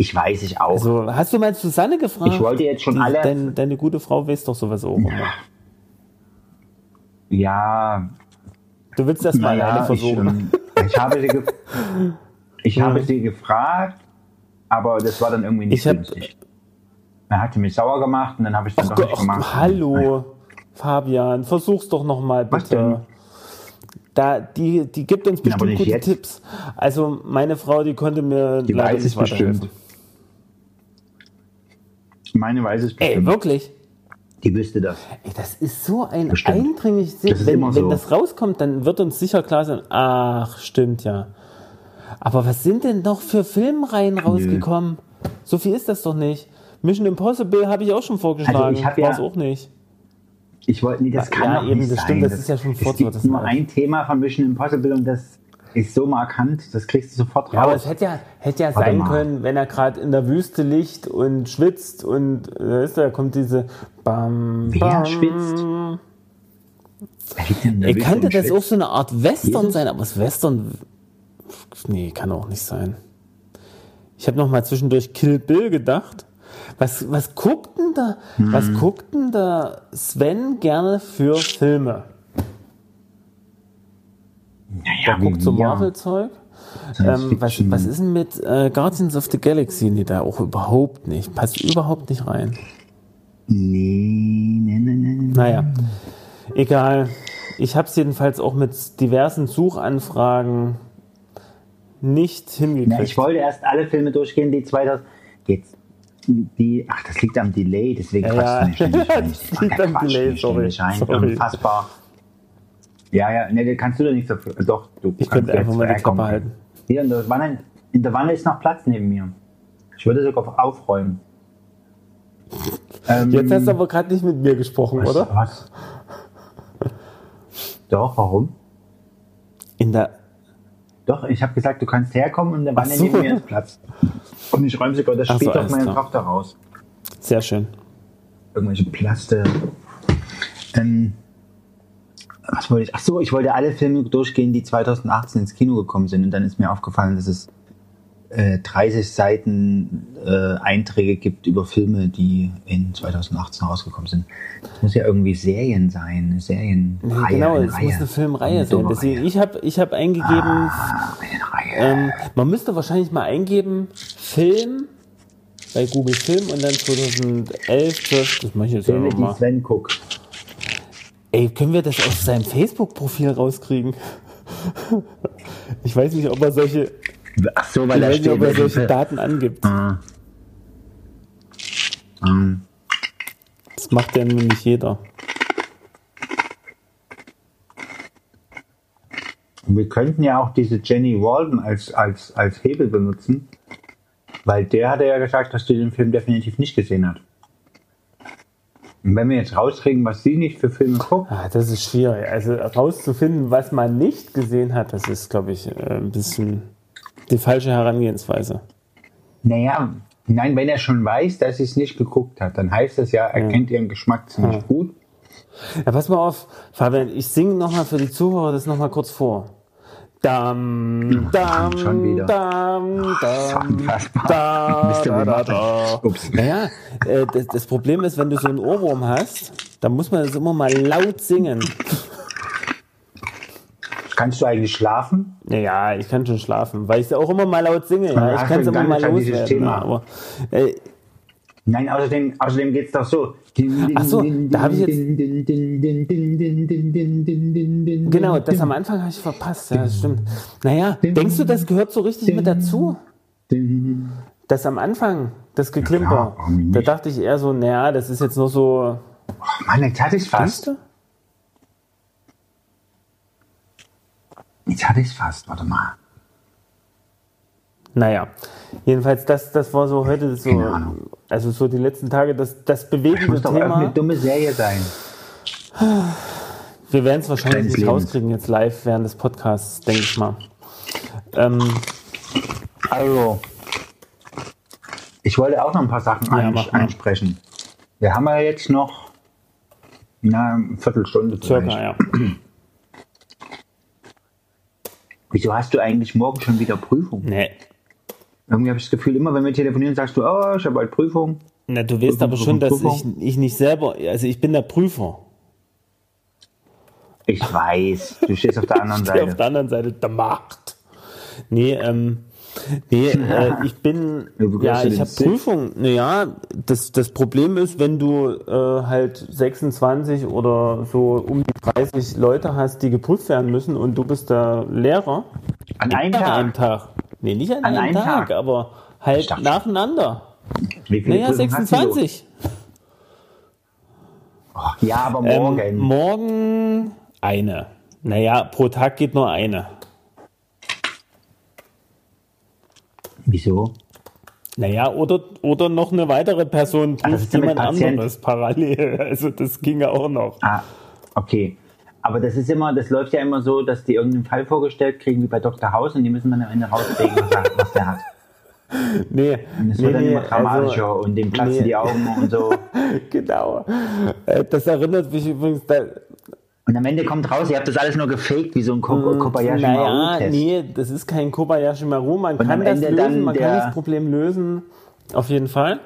Ich weiß, ich auch. Also, hast du mal Susanne gefragt? Ich wollte jetzt schon Die- alle- Dein, deine gute Frau weiß doch sowas auch immer. ja, Du willst das mal alleine naja, ich, versuchen. ähm, ich habe sie, ich habe sie gefragt, aber das war dann irgendwie nicht Ich günstig. Dann hat sie mich sauer gemacht und dann habe ich das doch nicht Gott, gemacht. hallo, Fabian, versuch's doch noch mal Was denn? bitte. Da, die, die gibt uns Ja, bestimmt nicht gute jetzt. Tipps. Also meine Frau, die konnte mir Die leider weiß nicht es bestimmt. Meine weiß es Ey, bestimmt. wirklich? Die wüsste das. Ey, das ist so ein Bestimmt. eindringliches Das ist wenn, wenn so. das rauskommt, dann wird uns sicher klar sein, ach, stimmt ja. Aber was sind denn noch für Filmreihen rausgekommen? So viel ist das doch nicht. Mission Impossible habe ich auch schon vorgeschlagen. Also ich hab ja- auch nicht. Ich wollte, nee, das Ja, kann doch eben, nicht das sein. stimmt, das ist ja schon Es gibt das nur ein Thema von Mission Impossible und das ist so markant, das kriegst du sofort Ja, aber raus. es hätte ja, hätte ja Warte sein mal. können, wenn er gerade in der Wüste liegt und schwitzt und äh, ist, da kommt diese Bam, Wer bam. schwitzt? Wüste könnte das schwitzt? auch so eine Art Western Jesus? sein, aber das Western. Nee, kann auch nicht sein. Ich habe noch mal zwischendurch Kill Bill gedacht. Was, was guckt denn da, Hm. was guckt denn da Sven gerne für Filme? Naja, Der guckt so ja. Marvel-Zeug. Ähm, was, was ist denn mit äh, Guardians of the Galaxy? Nee, da auch überhaupt nicht. Passt überhaupt nicht rein. Nee, nee, nee, nee. nee. Naja, egal. Ich habe es jedenfalls auch mit diversen Suchanfragen nicht hingekriegt. Na, ich wollte erst alle Filme durchgehen, die 2000. Jetzt. Die, ach, das liegt am Delay, deswegen Ja, quatschst ja. nicht ständig. Das liegt am Delay, sorry. Sorry. Unfassbar. Ja, ja, ne, kannst du doch nicht dafür. Doch, du Ich kannst könnte einfach mal die. Klappe halten. Hier in der, Wanne, in der Wanne ist noch Platz neben mir. Ich würde sogar aufräumen. Ähm, Jetzt hast du aber gerade nicht mit mir gesprochen, was, oder? Was? Doch, warum? In der. Doch, ich habe gesagt, du kannst herkommen und in der Wanne so. neben mir ist Platz. Und ich räume sogar das Ach so, Spiel auf meine klar. Tochter raus. Sehr schön. Irgendwelche Plaste. Ähm, was wollte ich? Ach so, ich wollte alle Filme durchgehen, die 2018 ins Kino gekommen sind. Und dann ist mir aufgefallen, dass es äh, 30 Seiten äh, Einträge gibt über Filme, die in 2018 rausgekommen sind. Das muss ja irgendwie Serien sein, eine Serienreihe. Nee, genau, es muss eine Filmreihe Eine sein. Deswegen, ich habe ich hab eingegeben, Ah, ähm, man müsste wahrscheinlich mal eingeben, Film bei Google Film und dann 2011, 12, das mache ich jetzt Filme, die. Sven guckt. Ey, können wir das aus seinem Facebook-Profil rauskriegen? Ich weiß nicht, ob er solche. Ach so, weil nicht, ob er solche Daten angibt. Ah. Ähm, Das macht ja nun nicht jeder. Wir könnten ja auch diese Jenny Walden als, als, als Hebel benutzen, weil der hat ja gesagt, dass sie den Film definitiv nicht gesehen hat. Und wenn wir jetzt rauskriegen, was sie nicht für Filme guckt, Ah, das ist schwierig. Also herauszufinden, was man nicht gesehen hat, das ist, glaube ich, äh, ein bisschen die falsche Herangehensweise. naja, nein, wenn er schon weiß, dass sie es nicht geguckt hat, dann heißt das ja, er kennt ihren Geschmack ziemlich gut. Ja, pass mal auf, Fabian, ich singe nochmal für die Zuhörer das nochmal kurz vor. Dam, dam, schon wieder. dam, dam, da, da, da, da. Naja, äh, das, das Problem ist, wenn du so einen Ohrwurm hast, dann muss man das immer mal laut singen. Kannst du eigentlich schlafen? Naja, ich kann schon schlafen, weil ich es auch immer mal laut singe. Ja. Ich kann es immer mal loswerden. Thema. Ja, aber, äh, Nein, außerdem, außerdem geht es doch so. Ach so, da hab ich jetzt- Genau, das am Anfang habe ich verpasst, ja, das stimmt. Naja, denkst du, das gehört so richtig mit dazu? Das am Anfang, das Geklimper, da dachte ich eher so, naja, das ist jetzt nur so, Mann, jetzt hatte ich fast. du? Jetzt hatte ich fast. Warte mal. Naja, jedenfalls, das, das war so heute so, Keine Ahnung. Also so die letzten Tage, das, das Das bewegende muss doch Thema. dumme Serie sein. Wir werden es wahrscheinlich Deines nicht Lebens. rauskriegen jetzt live während des Podcasts, denke ich mal. Ähm, Also, ich wollte auch noch ein paar Sachen Ja, mal. ansprechen. Wir haben ja jetzt noch na, eine Viertelstunde vielleicht. circa, ja. Wieso hast du eigentlich morgen schon wieder Prüfung? Nee. Irgendwie habe ich das Gefühl, immer wenn wir telefonieren, sagst du, oh, ich habe bald Prüfung. Na, du weißt aber schon, dass ich, ich nicht selber, also ich bin der Prüfer. Ich weiß, du stehst auf der anderen Ich stehe auf Seite. der anderen Seite der Macht. Nee, ähm, nee, äh, ich bin, ja, ich habe. Prüfung. Naja, das, das Problem ist, wenn du äh, halt 26 oder so um die 30 Leute hast, die geprüft werden müssen und du bist der Lehrer. An einem An einem Tag. Nee, nicht an, An einem Tag, Tag. aber halt nacheinander. Wie viele Naja, Prüfungen hast du? 26. Oh, ja, aber Ähm, morgen. morgen eine. Naja, pro Tag geht nur eine. Wieso? Naja, oder, oder noch eine weitere Person das prüft ist ja mit jemand Patient. anderes parallel. Also das ging ja auch noch. Ah, okay. Aber das ist immer, das läuft ja immer so, dass die irgendeinen Fall vorgestellt kriegen, wie bei Dr. House, und die müssen dann am Ende rauskriegen, was, er- was der hat. Nee, Und es nee, wird dann nee, immer dramatischer also, und dem platzen nee. die Augen und so. genau. Äh, Das erinnert mich übrigens, da, Und am Ende kommt raus, ihr habt das alles nur gefaked, wie so ein Ko Kobayashi naja, Maru-Test. nee, das ist kein Kobayashi Maru. Man kann am das lösen, man kann das Problem lösen, auf jeden Fall.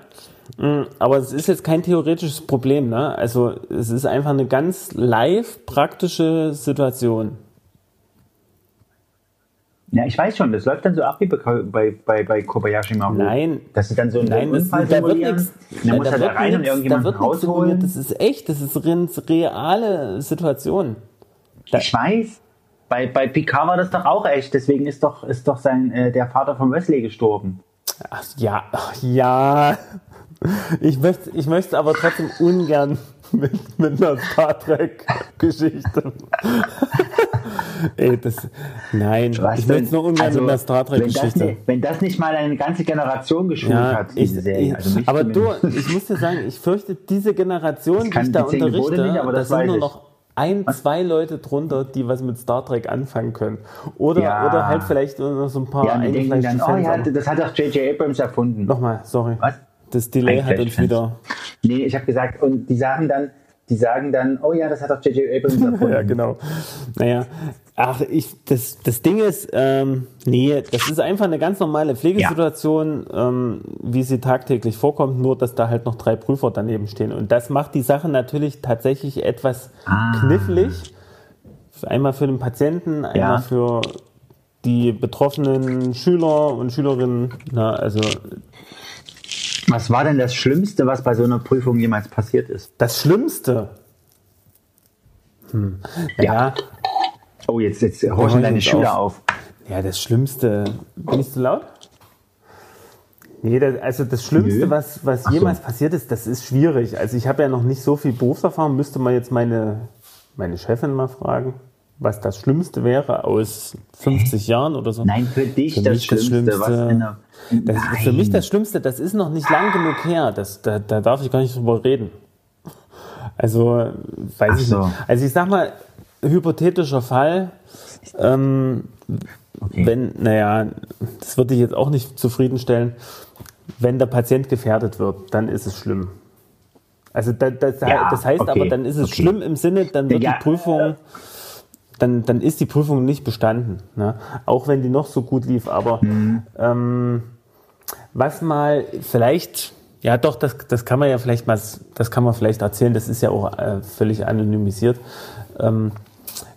Mm, Aber es ist jetzt kein theoretisches Problem, ne? Also es ist einfach eine ganz live praktische Situation. Ja, ich weiß schon, das läuft dann so ab wie bei, bei, bei, Kobayashi Maru. Nein. Dass sie dann so einen Nein, das, Unfall da wird nichts. Dann muss da wird rein und nix- irgendjemanden da wird rausholen. Das ist echt, das ist eine reale Situation. Ich weiß. Bei, bei Picard war das doch auch echt. Deswegen ist doch, ist doch sein, äh, der Vater von Wesley gestorben. Ach, ja, ach, ja. Ich möchte, ich möchte aber trotzdem ungern mit, mit einer Star Trek-Geschichte. Ey, das, nein, Was ich möchte nur ungern Also, mit einer Star Wenn das, Trek-Geschichte. nicht, wenn das nicht mal eine ganze Generation geschult Ja, hat, ich, diese Serie. ich, also mich aber du, ich muss dir sagen, ich fürchte, diese Generation, die ich da unterrichte, nicht, aber da das sind nur noch ein, zwei Leute drunter, die was mit Star Trek anfangen können. Oder, Ja. oder halt vielleicht nur noch so ein paar ja, eingefleischte dann, oh ja, das hat doch J.J. Abrams erfunden. Nochmal, sorry. Was? Das Delay hat uns wieder. Nee, ich habe gesagt, und die sagen dann, die sagen dann, oh ja, das hat doch J.J. Abrams erfunden. Ja, genau. Naja, ach, ich, das, das Ding ist, ähm, nee, das ist einfach eine ganz normale Pflegesituation, ähm, wie sie tagtäglich vorkommt, nur dass da halt noch drei Prüfer daneben stehen. Und das macht die Sache natürlich tatsächlich etwas Ah. knifflig. Einmal für den Patienten, einmal Ja. für die betroffenen Schüler und Schülerinnen. Na, also Was war denn das Schlimmste, was bei so einer Prüfung jemals passiert ist? das Schlimmste. Hm. Ja. Oh, jetzt, jetzt horchen deine Schüler auf. auf. Ja, das Schlimmste. Bin ich zu laut? Nee, das, also das Schlimmste, Nö. was, was Ach so. jemals passiert ist, das ist schwierig. Also ich habe ja noch nicht so viel Berufserfahrung, müsste man jetzt meine, meine Chefin mal fragen, was das Schlimmste wäre aus 50 Jahren oder so. Nein, für dich Für das, mich das Schlimmste, Schlimmste- Das ist für mich das Schlimmste, das ist noch nicht lang genug her. Das, da, da darf ich gar nicht drüber reden. Also, weiß Ach ich so. nicht. Also ich sag mal, hypothetischer Fall, ähm, Okay. wenn, naja, das würde ich jetzt auch nicht zufriedenstellen, wenn der Patient gefährdet wird, dann ist es schlimm. Also da, das, Ja, das heißt okay, aber, dann ist es okay. schlimm im Sinne, dann wird Ja, die Prüfung, dann, dann ist die Prüfung nicht bestanden. Ne? Auch wenn die noch so gut lief, aber Mhm. ähm, was mal vielleicht, ja doch, das, das kann man ja vielleicht mal, das kann man vielleicht erzählen, das ist ja auch äh, völlig anonymisiert. Ähm,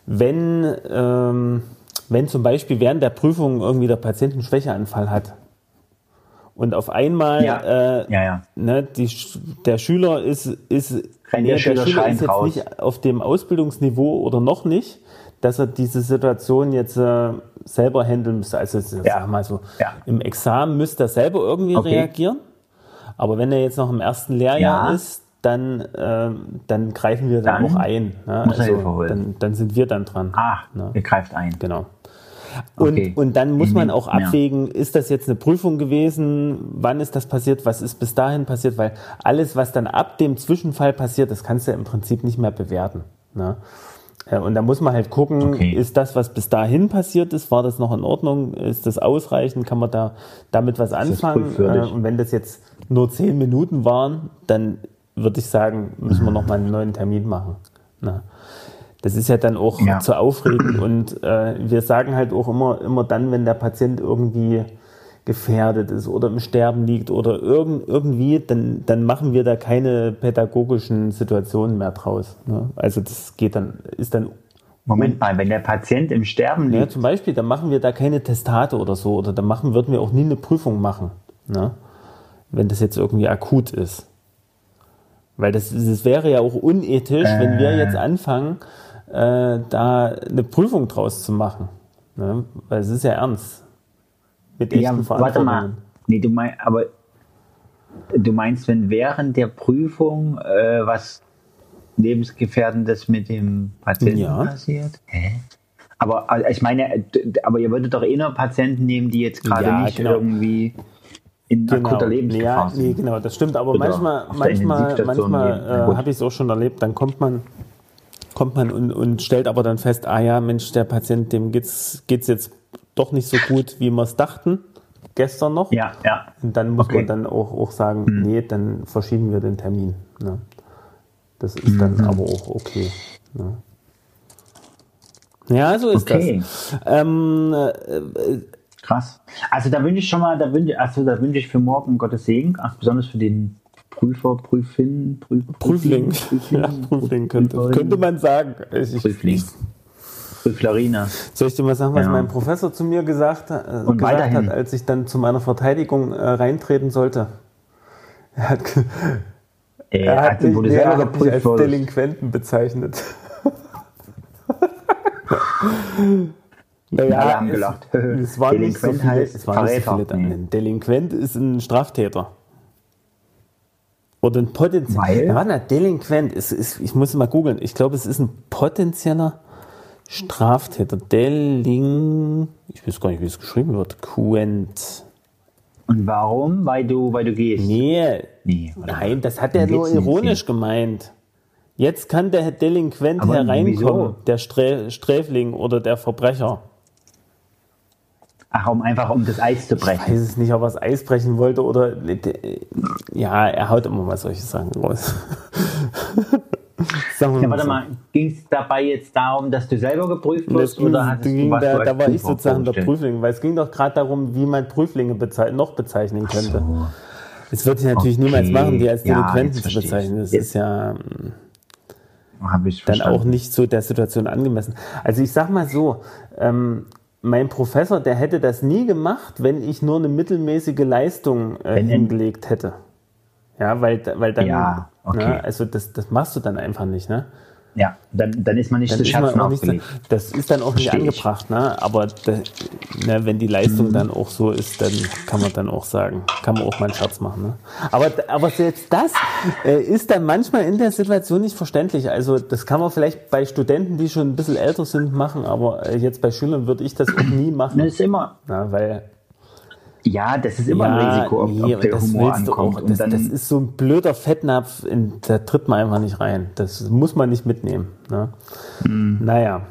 wenn, ähm, wenn zum Beispiel während der Prüfung irgendwie der Patient einen Schwächeanfall hat und auf einmal Ja. äh, Ja, ja. Ne, die, der Schüler ist, ist, Rennt der Schüler schreiend ist jetzt raus. nicht auf dem Ausbildungsniveau oder noch nicht, dass er diese Situation jetzt äh, selber handeln müsste. Also Ja. sag mal so, Ja. im Examen müsste er selber irgendwie Okay. reagieren. Aber wenn er jetzt noch im ersten Lehrjahr Ja. ist, dann, ähm, dann greifen wir dann, Dann auch ein. Ne? holen. dann, dann sind wir dann dran. Ah, Ne? ihr greift ein. Genau. Und, Okay. und dann muss man auch Ja. abwägen, ist das jetzt eine Prüfung gewesen? Wann ist das passiert? Was ist bis dahin passiert? Weil alles, was dann ab dem Zwischenfall passiert, das kannst du im Prinzip nicht mehr bewerten. Ne? Äh, Und da muss man halt gucken, Okay. ist das, was bis dahin passiert ist, war das noch in Ordnung? Ist das ausreichend? Kann man da damit was anfangen? Äh, Und wenn das jetzt nur zehn Minuten waren, dann würde ich sagen, müssen wir noch mal einen neuen Termin machen. Ne? Das ist ja dann auch Ja. zu aufregend und äh, wir sagen halt auch immer, immer dann, wenn der Patient irgendwie gefährdet ist oder im Sterben liegt oder irgend, irgendwie, dann, dann machen wir da keine pädagogischen Situationen mehr draus. Ne? Also das geht dann, ist dann Moment mal, wenn der Patient im Sterben ja, liegt, zum Beispiel, dann machen wir da keine Testate oder so oder dann machen, würden wir auch nie eine Prüfung machen, ne? wenn das jetzt irgendwie akut ist. Weil das, das wäre ja auch unethisch, wenn wir jetzt anfangen, äh, da eine Prüfung draus zu machen. Ne? Weil es ist ja ernst. Mit echten ja, warte mal. Nee, du meinst, aber du meinst, wenn während der Prüfung äh, was lebensgefährdendes mit dem Patienten Ja. passiert? Hä? Aber also, ich meine, äh, aber ihr würdet doch eh nur Patienten nehmen, die jetzt gerade Ja, nicht genau. irgendwie in akuter Lebensgefahr ja, sind. nee, genau, das stimmt. Aber Oder manchmal, manchmal, manchmal äh, habe ich es auch schon erlebt, dann kommt man, kommt man und, und stellt aber dann fest, ah ja, Mensch, der Patient, dem geht's, geht's jetzt doch nicht so gut, wie wir es dachten, gestern noch. Ja, ja. Und dann muss Okay. man dann auch, auch sagen, Hm. nee, dann verschieben wir den Termin. Ne? Das ist dann Mhm. aber auch okay. Ne? Ja, so ist Okay. das. Ähm, äh, Krass. Also da wünsche ich schon mal, da wünsche, also da wünsche ich für morgen Gottes Segen, ach, besonders für den Prüfer, Prüfin, Prüf, Prüfling. Prüfling, Ja, Prüfling könnte, könnte man sagen. Ich, Prüfling. Prüflerina. Soll ich dir mal sagen, was Ja. mein Professor zu mir gesagt, äh, Und gesagt weiterhin. hat, als ich dann zu meiner Verteidigung äh, reintreten sollte? Er hat, Äh, er hat, mich, nee, er hat mich als wurdest. Delinquenten bezeichnet. naja, Alle haben es- gelacht. Es war nicht so Delinquent viele, heißt es war nicht so viele Ein Delinquent ist ein Straftäter. Oder ein potenzieller. Delinquent ist, ist, ich muss mal googeln. Ich glaube, es ist ein potenzieller Straftäter. Deling, ich weiß gar nicht, wie es geschrieben wird. Quent. Und warum? Weil du, weil du gehst. Nee, Nee, nein, das hat er nur geht's nicht. ironisch gemeint. Jetzt kann der Delinquent Aber hereinkommen, wieso? der Strä Sträfling oder der Verbrecher. Ach, um einfach um das Eis zu Ich brechen. weiß es nicht, ob er das Eis brechen wollte oder. Ja, er haut immer mal solche Sachen raus. Ja, warte so. mal, ging es dabei jetzt darum, dass du selber geprüft wirst oder hattest ging, du was da, du da war ich sozusagen der? Prüfling, weil es ging doch gerade darum, wie man Prüflinge bezei noch bezeichnen könnte. So. Das würde ich natürlich Okay. niemals machen, die als Ja, Delinquenten jetzt zu bezeichnen. Das Jetzt- ist ja ich dann auch nicht so der Situation angemessen. Also ich sag mal so, ähm, mein Professor, der hätte das nie gemacht, wenn ich nur eine mittelmäßige Leistung äh, hingelegt hätte. Ja, weil, weil dann, Ja, okay. ne, also das, das machst du dann einfach nicht, ne? Ja, dann, dann ist man nicht dann zu Scherzen auch nicht, aufgelegt. das ist dann auch nicht Versteh ich. angebracht, ne? aber da, ne, wenn die Leistung dann auch so ist, dann kann man dann auch sagen, kann man auch mal einen Scherz machen. Ne? Aber, aber selbst das äh, ist dann manchmal in der Situation nicht verständlich. Also das kann man vielleicht bei Studenten, die schon ein bisschen älter sind, machen, aber äh, jetzt bei Schülern würde ich das auch nie machen. Das ist immer, Na, weil ja, das ist immer ein Risiko, ob, nee, ob der das Humor ankommt. Das, das ist so ein blöder Fettnapf, in, da tritt man einfach nicht rein. Das muss man nicht mitnehmen. Ne? Mhm. Naja,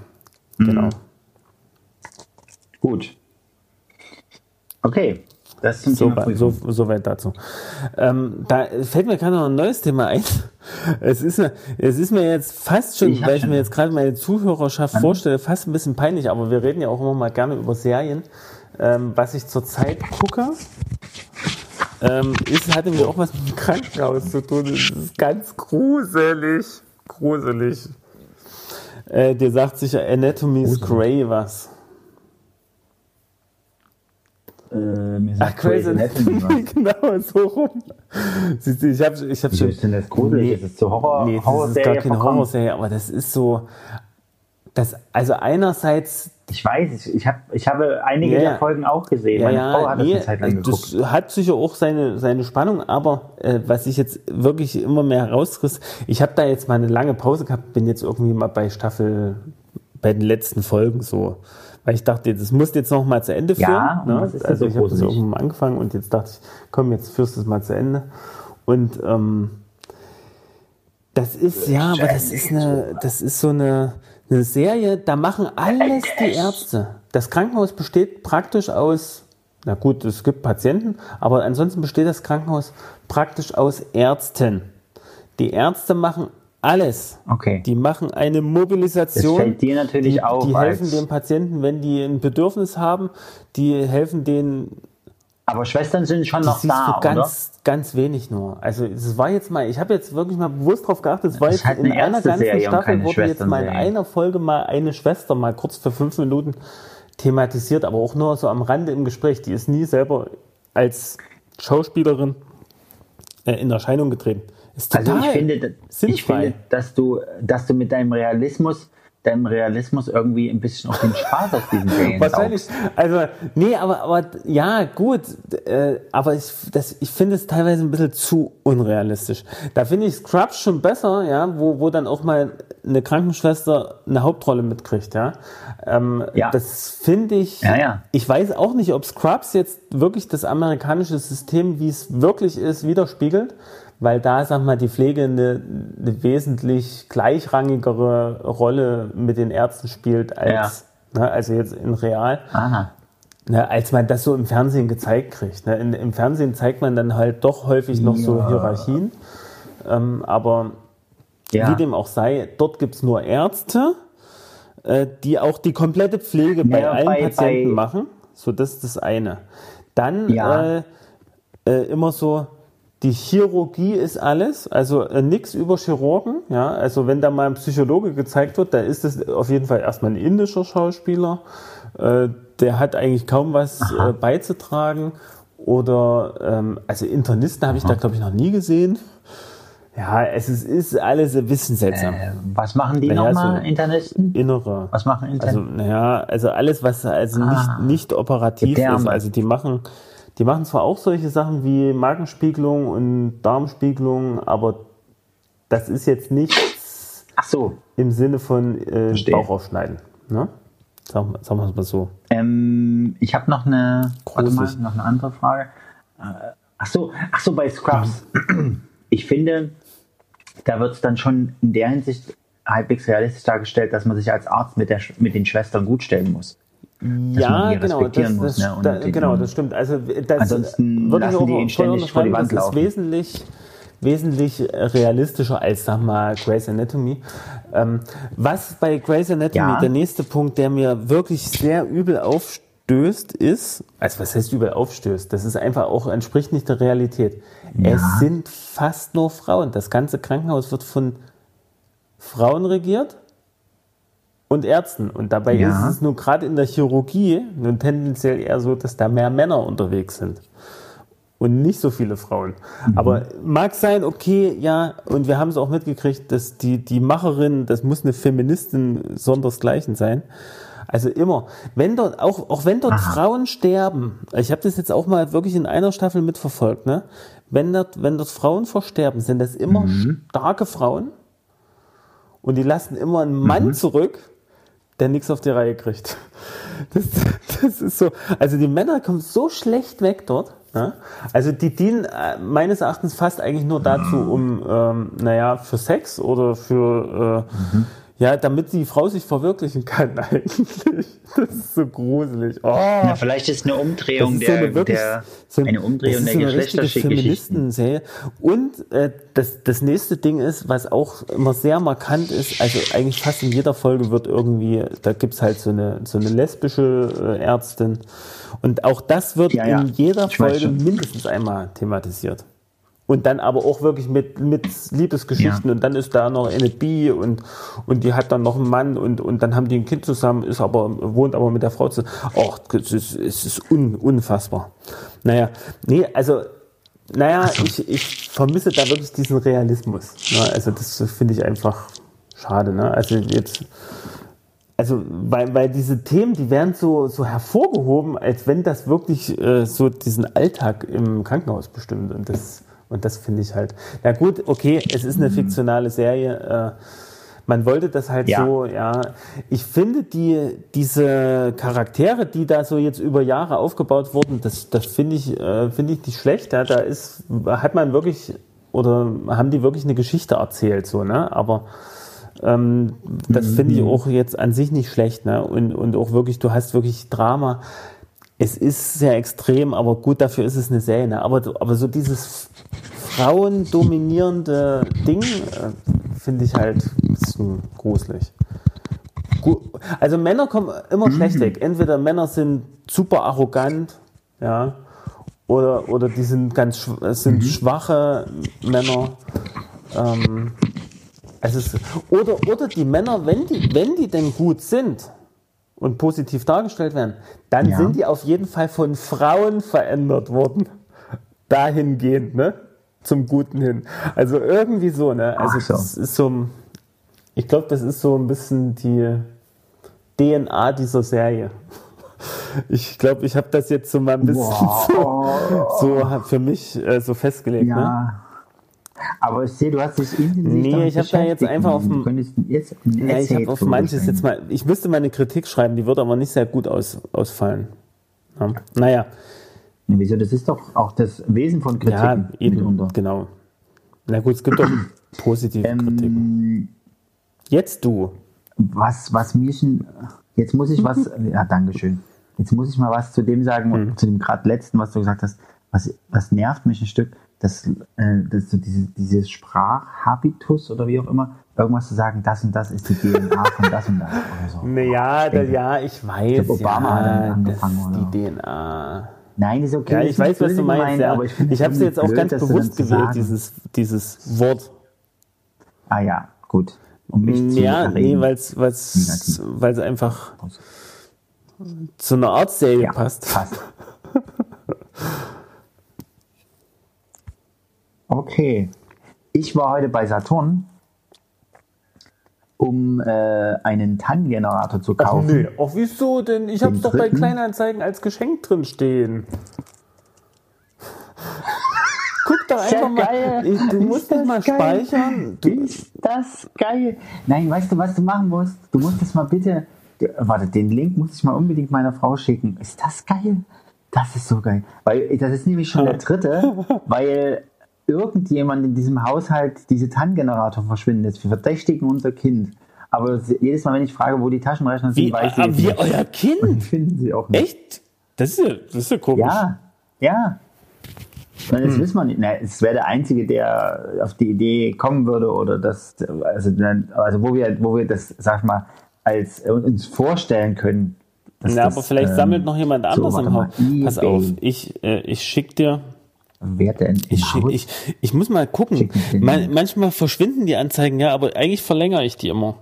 genau. gut. Okay, das zum So, Thema weit- so, so weit dazu. Ähm, da fällt mir gerade noch ein neues Thema ein. Es ist, mir- es ist mir jetzt fast schon, Ich weil ich mir jetzt gerade meine Zuhörerschaft vorstelle, fast ein bisschen peinlich, aber wir reden ja auch immer mal gerne über Serien. Ähm, was ich zurzeit gucke, ähm, ist, hatte mir auch was mit dem Krankenhaus zu tun. Das ist ganz gruselig. Gruselig. Äh, dir sagt sicher Anatomy's Grey was. Äh, mir Ach, Grey's Anatomy genau, so rum. Ich habe ich hab Wieso schon. ist denn das gruselig? Ist es zur Horror- nee, das ist gar keine? Horrorserie, aber das ist so. Das, also einerseits, Ich weiß, ich, hab, ich habe einige Ja, der Folgen auch gesehen. ja, Meine Frau hat nee, das eine Zeit lang das geguckt. hat sicher auch seine, seine Spannung, aber äh, was ich jetzt wirklich immer mehr herausriss, ich habe da jetzt mal eine lange Pause gehabt, bin jetzt irgendwie mal bei Staffel, bei den letzten Folgen so. Weil ich dachte, das musst du jetzt noch mal zu Ende führen. Ja, ne? Also so ich habe das irgendwann mal angefangen und jetzt dachte ich, komm, jetzt führst du es mal zu Ende. Und ähm, das ist, ja, aber das ist eine, das ist so eine, eine Serie, da machen alles die Ärzte. Das Krankenhaus besteht praktisch aus, na gut, es gibt Patienten, aber ansonsten besteht das Krankenhaus praktisch aus Ärzten. Die Ärzte machen alles. Okay. Die machen eine Mobilisation. Das fällt dir natürlich die, auf Die helfen den Patienten, wenn die ein Bedürfnis haben. Die helfen denen Aber Schwestern sind schon noch da, ganz, ganz wenig nur. Also es war jetzt mal, ich habe jetzt wirklich mal bewusst drauf geachtet, es war jetzt halt in eine einer ganzen und Staffel wurde jetzt mal in einer Folge mal eine Schwester mal kurz für fünf Minuten thematisiert, aber auch nur so am Rande im Gespräch. Die ist nie selber als Schauspielerin äh, in Erscheinung getreten. Ist Also total ich finde, ich sinnfrei. finde, dass du, dass du mit deinem Realismus, deinem Realismus irgendwie ein bisschen auch den Spaß aus diesen Serien Wahrscheinlich. Also, nee, aber, aber ja, gut. Äh, aber ich, das, ich finde es teilweise ein bisschen zu unrealistisch. Da finde ich Scrubs schon besser, ja, wo, wo dann auch mal eine Krankenschwester eine Hauptrolle mitkriegt, ja. Ähm, Ja. Das finde ich. Ja, ja. Ich weiß auch nicht, ob Scrubs jetzt wirklich das amerikanische System, wie es wirklich ist, widerspiegelt. Weil da, sag mal, die Pflege eine, eine wesentlich gleichrangigere Rolle mit den Ärzten spielt als, ne, also jetzt in real. Aha. Ne, als man das so im Fernsehen gezeigt kriegt. Ne? In, Im Fernsehen zeigt man dann halt doch häufig noch so Ja. Hierarchien. Ähm, aber Ja. wie dem auch sei, dort gibt's nur Ärzte, äh, die auch die komplette Pflege bei Ja, allen bei- Patienten bei- machen. So, das ist das eine. Dann Ja. äh, äh, immer so, die Chirurgie ist alles, also äh, nichts über Chirurgen. Ja? Also wenn da mal ein Psychologe gezeigt wird, dann ist es auf jeden Fall erstmal ein indischer Schauspieler. Äh, der hat eigentlich kaum was äh, beizutragen. Oder ähm, also Internisten habe ich da glaube ich noch nie gesehen. Ja, es ist, ist alles ein bisschen seltsam. Äh, was machen die Naja, nochmal, so- Internisten? Innere. Was machen Also, Internisten? naja, also alles, was also Ah. nicht, nicht operativ ist. Also die machen, die machen zwar auch solche Sachen wie Magenspiegelung und Darmspiegelung, aber das ist jetzt nichts so. im Sinne von äh. Bauch aufschneiden. Ne? Sagen, sagen wir es mal so. Ähm, ich habe noch eine, warte mal, noch eine andere Frage. Äh, ach so, ach so, bei Scrubs. Ich finde, da wird es dann schon in der Hinsicht halbwegs realistisch dargestellt, dass man sich als Arzt mit, der, mit den Schwestern gut stellen muss. Ja, genau, das, muss, das, ne, da, die- genau, das stimmt. Also das Ansonsten würde ich lassen auch die ihn ständig vor die Wand das ist laufen. wesentlich, wesentlich realistischer als, sag mal, Grey's Anatomy. Ähm, was bei Grey's Anatomy Ja. der nächste Punkt, der mir wirklich sehr übel aufstößt, ist, also was heißt übel aufstößt? Das ist einfach auch, entspricht nicht der Realität. Es sind fast nur Frauen. Das ganze Krankenhaus wird von Frauen regiert und Ärzten. Und dabei Ja. ist es nur gerade in der Chirurgie nun tendenziell eher so, dass da mehr Männer unterwegs sind. und nicht so viele Frauen. Aber mag sein, okay, ja, und wir haben es auch mitgekriegt, dass die, die Macherin, das muss eine Feministin sondersgleichen sein. Also immer, wenn dort, auch, auch wenn dort Frauen sterben, ich habe das jetzt auch mal wirklich in einer Staffel mitverfolgt, ne? Wenn dort, wenn dort Frauen versterben, sind das immer starke Frauen und die lassen immer einen Mann zurück, der nichts auf die Reihe kriegt. Das, das ist so. Also die Männer kommen so schlecht weg dort. Ne? Also die dienen äh, meines Erachtens fast eigentlich nur dazu, um, ähm, naja, für Sex oder für, äh, ja, damit die Frau sich verwirklichen kann eigentlich. Das ist so gruselig. Oh. Na, vielleicht ist eine Umdrehung ist so der, eine wirklich- der so- eine Umdrehung das ist der so. Und äh, das, das nächste Ding ist, was auch immer sehr markant ist, also eigentlich fast in jeder Folge wird irgendwie, da gibt's halt so eine, so eine lesbische äh, Ärztin. Und auch das wird Ja, ja. in jeder Folge mindestens einmal thematisiert. Und dann aber auch wirklich mit, mit Liebesgeschichten Ja. und dann ist da noch eine Bi und, und die hat dann noch einen Mann und, und dann haben die ein Kind zusammen, ist aber, wohnt aber mit der Frau zusammen. Och, es ist, es ist un, unfassbar. Naja, nee, also, naja, ich, ich vermisse da wirklich diesen Realismus. Ne? Also das finde ich einfach schade. Ne? Also jetzt, also weil, weil diese Themen, die werden so, so hervorgehoben, als wenn das wirklich äh, so diesen Alltag im Krankenhaus bestimmt. Und das, und das finde ich halt. Na gut, okay, es ist eine fiktionale Serie. Äh, man wollte das halt Ja. so, ja. Ich finde die, diese Charaktere, die da so jetzt über Jahre aufgebaut wurden, das, das finde ich, äh, finde ich nicht schlecht. Ja. Da ist, hat man wirklich, oder haben die wirklich eine Geschichte erzählt, so, ne? Aber ähm, das finde ich auch jetzt an sich nicht schlecht, ne? Und, und auch wirklich, du hast wirklich Drama. Es ist sehr extrem, aber gut, dafür ist es eine Serie. Ne? Aber, aber so dieses frauendominierende Ding äh, finde ich halt ein bisschen gruselig. Gu- Also Männer kommen immer schlecht weg. Entweder Männer sind super arrogant, ja, oder, oder die sind ganz schw- sind schwache Männer. Ähm, es ist, oder, oder die Männer, wenn die, wenn die denn gut sind und positiv dargestellt werden, dann Ja. sind die auf jeden Fall von Frauen verändert worden. Dahingehend, ne? Zum Guten hin. Also irgendwie so, ne? Also so. das ist so, ich glaube, das ist so ein bisschen die DNA dieser Serie. Ich glaube, ich habe das jetzt so mal ein bisschen so, so für mich äh, so festgelegt. Ne? Ja. Aber ich sehe, du hast dich intensiv Nee, ich hab da jetzt einfach auf jetzt ein Ja, ich habe auf manches jetzt mal, ich müsste mal eine Kritik schreiben, die wird aber nicht sehr gut aus, ausfallen. Ja. Naja, Ja, Wieso? Das ist doch auch das Wesen von Kritik ja, eben, mitunter. genau. Na gut, es gibt doch positive Ähm, Kritiken. Jetzt du. Was, was mir schon, jetzt muss ich was, ja, Dankeschön. Jetzt muss ich mal was zu dem sagen, Hm. zu dem gerade letzten, was du gesagt hast. Was, was nervt mich ein Stück, dass, äh, dass so diese, dieses Sprachhabitus oder wie auch immer, irgendwas zu sagen, das und das ist die DNA von das und das oder so. Naja, da, denke- ja, ich weiß. glaub, Obama ja, hat damit das angefangen, ist die DNA. Nein, ist okay. Ja, ich weiß, was du meinst. gemeint, Ja. aber ich, Ich habe es jetzt auch blöd, ganz bewusst gewählt, dieses, dieses Wort. Ah ja, gut. Um mich zu Ja, nee, weil es einfach zu einer Arztserie ja, passt. passt. Okay. Ich war heute bei Saturn, um äh, einen TAN-Generator zu Ach kaufen. nee, ach wieso denn? Ich hab's Den doch bei? Kleinanzeigen als Geschenk drin stehen. Guck doch einfach mal. geil. Ich- Du musst das das mal geil. speichern. Du, Ist das geil? Nein, weißt du, was du machen musst? Du musst das mal bitte. Warte, den Link muss ich mal unbedingt meiner Frau schicken. Ist das geil? Das ist so geil. Weil das ist nämlich schon der dritte, weil irgendjemand in diesem Haushalt diese TAN-Generator verschwindet. Wir verdächtigen unser Kind. Aber jedes Mal, wenn ich frage, wo die Taschenrechner sind, wie, weiß sie ah, es wie nicht. euer Kind? Und finden sie auch nicht. Echt? Das ist ja, das ist ja komisch. Ja, ja. Und Hm. das wissen wir nicht. Na, es wäre der Einzige, der auf die Idee kommen würde oder das, also, also wo wir, wo wir das, sag ich mal, als uns vorstellen können. Ja, das, aber vielleicht ähm, sammelt noch jemand anderes warte im Haus. Pass auf, ich, äh, ich schick dir. Werte in, Ich, Haus. ich, ich muss mal gucken. Man, manchmal verschwinden die Anzeigen, ja, aber eigentlich verlängere ich die immer.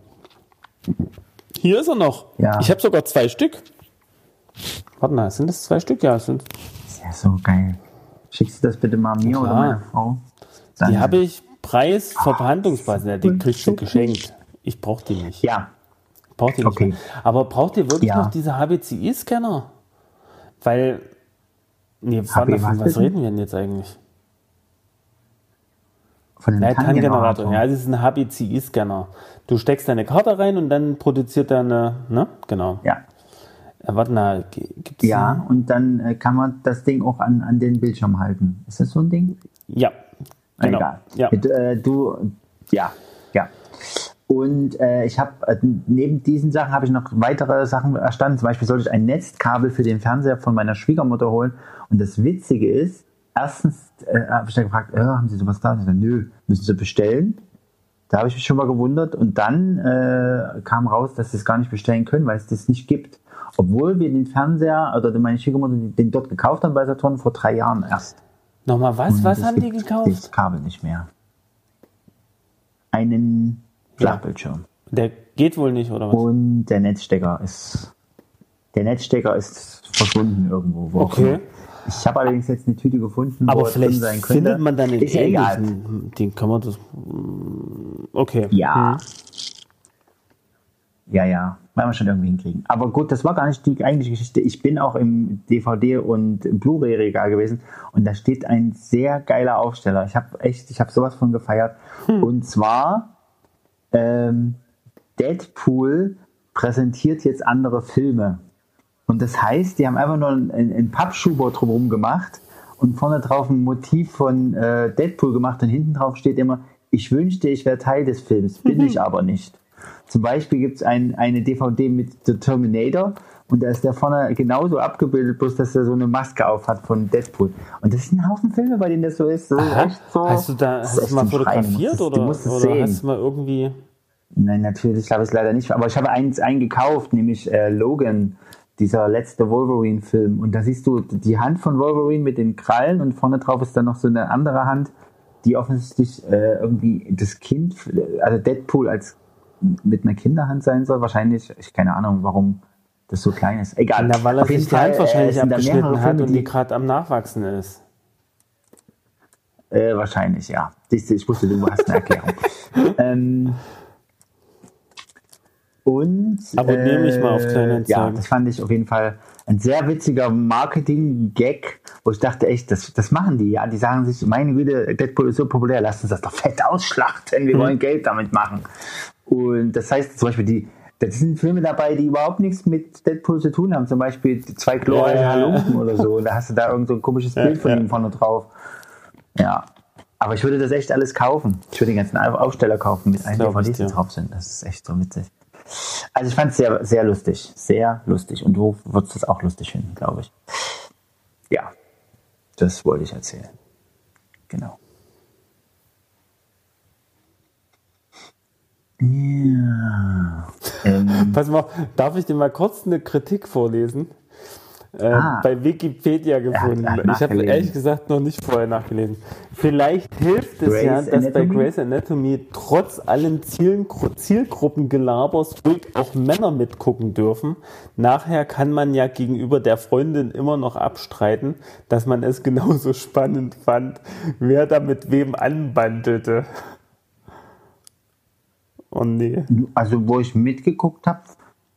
Hier ist er noch. Ja. Ich habe sogar zwei Stück. Warte mal, sind das zwei Stück? Ja, sind. ist ja so geil. Schickst du das bitte mal mir klar. oder meiner Frau? Die Dann- habe ich Preis Verhandlungsbasis. Ja, die kriegst du geschenkt. Ich brauche die nicht. Ja, Braucht ihr nicht Okay. mehr. Aber braucht ihr wirklich Ja. noch diese HBCI-Scanner? Weil, nee, von was reden wir denn jetzt eigentlich? von Ja, TAN-Generator. Ja, das ist ein HBCI-Scanner. Du steckst deine Karte rein und dann produziert er eine, ne? Genau. Ja. Äh, warte mal, gibt es Ja, und dann äh, kann man das Ding auch an, an den Bildschirm halten. Ist das so ein Ding? Ja. Genau. Egal. Ja. Mit, äh, du, ja, ja. Und äh, ich habe äh, neben diesen Sachen habe ich noch weitere Sachen erstanden. Zum Beispiel sollte ich ein Netzkabel für den Fernseher von meiner Schwiegermutter holen. Und das Witzige ist, erstens äh, habe ich dann gefragt, äh, haben Sie sowas da? Und ich so, Nö, müssen Sie bestellen. Da habe ich mich schon mal gewundert. Und dann äh, kam raus, dass sie es gar nicht bestellen können, weil es das nicht gibt. Obwohl wir den Fernseher oder meine Schwiegermutter den dort gekauft haben bei Saturn vor drei Jahren erst. Nochmal was? Und Was haben die gekauft? Das Kabel nicht mehr. Einen Flachbildschirm. Der geht wohl nicht, oder was? Und der Netzstecker ist. Der Netzstecker ist verschwunden irgendwo. Okay. Ich habe allerdings jetzt eine Tüte gefunden, Aber wo vielleicht sein könnte. findet man dann den Ist ja egal. Den kann man das. mm, Okay. Ja. Hm. Ja, ja. Werden wir schon irgendwie hinkriegen. Aber gut, das war gar nicht die eigentliche Geschichte. Ich bin auch im DVD- und Blu-ray-Regal gewesen und da steht ein sehr geiler Aufsteller. Ich habe echt, ich habe sowas von gefeiert. Hm. Und zwar ähm, Deadpool präsentiert jetzt andere Filme. Und das heißt, die haben einfach nur einen, einen Pappschuber drumherum gemacht und vorne drauf ein Motiv von äh, Deadpool gemacht und hinten drauf steht immer, ich wünschte, ich wäre Teil des Films, bin ich aber nicht. Zum Beispiel gibt es ein, eine DVD mit The Terminator und da ist der vorne genauso abgebildet, bloß dass er so eine Maske auf hat von Deadpool. Und das sind ein Haufen Filme, bei denen das so ist. So Aha. echt so, Hast du da das hast ist du mal fotografiert oder, du musst es oder sehen. hast du mal irgendwie. Nein, natürlich habe ich es leider nicht. Aber ich habe eins eingekauft, nämlich äh, Logan, dieser letzte Wolverine-Film. Und da siehst du die Hand von Wolverine mit den Krallen und vorne drauf ist dann noch so eine andere Hand, die offensichtlich äh, irgendwie das Kind, also Deadpool als mit einer Kinderhand sein soll. Wahrscheinlich, ich keine Ahnung, warum das so klein ist. Egal. Na, weil er sich die Hand äh, wahrscheinlich da abgeschnitten hat und die gerade am Nachwachsen ist. Äh, wahrscheinlich, ja. Siehst du, ich wusste, du hast eine Erklärung. ähm, und. Abonniere mich mal auf Ja, Kleinanzeigen. das fand ich auf jeden Fall ein sehr witziger Marketing-Gag, wo ich dachte, echt, das, das machen die. Ja, die sagen sich, meine Güte, Deadpool ist so populär, lasst uns das doch fett ausschlachten, Mhm. wir wollen Geld damit machen. Und das heißt zum Beispiel, die. Das sind Filme dabei, die überhaupt nichts mit Deadpool zu tun haben. Zum Beispiel die zwei glorreiche Ja. Halunken oder so. Und da hast du da irgend so ein komisches Bild von ihm vorne drauf. Ja. Aber ich würde das echt alles kaufen. Ich würde den ganzen Aufsteller kaufen mit allen ich DVDs, die drauf sind. Das ist echt so witzig. Also ich fand es sehr, sehr lustig. Sehr lustig. Und du würdest es auch lustig finden, glaube ich. Ja. Das wollte ich erzählen. Genau. Ja. Ähm, Pass mal, darf ich dir mal kurz eine Kritik vorlesen? Äh, Ah. Bei Wikipedia gefunden. hat ich habe ehrlich gesagt noch nicht vorher nachgelesen. Vielleicht hilft es Grey's ja, dass bei Anatomy? Grey's Anatomy trotz allen Zielen, Zielgruppengelabers ruhig auch Männer mitgucken dürfen. Nachher kann man ja gegenüber der Freundin immer noch abstreiten, dass man es genauso spannend fand, wer da mit wem anbandelte. Oh nee. also wo ich mitgeguckt habe,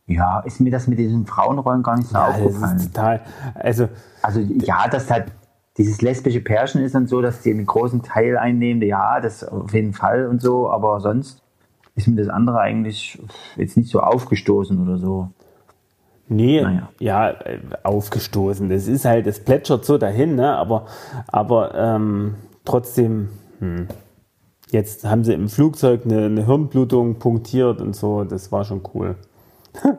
ja, ist mir das mit diesen Frauenrollen gar nicht so Ja, aufgefallen. total. Also, Also ja, dass halt dieses lesbische Pärchen ist dann so, dass die einen großen Teil einnehmen, ja, das auf jeden Fall und so, aber sonst ist mir das andere eigentlich jetzt nicht so aufgestoßen oder so. Nee, Naja. ja, äh, aufgestoßen. Das ist halt, das plätschert so dahin, ne? aber, aber ähm, trotzdem, hm. Jetzt haben sie im Flugzeug eine, eine Hirnblutung punktiert und so, das war schon cool.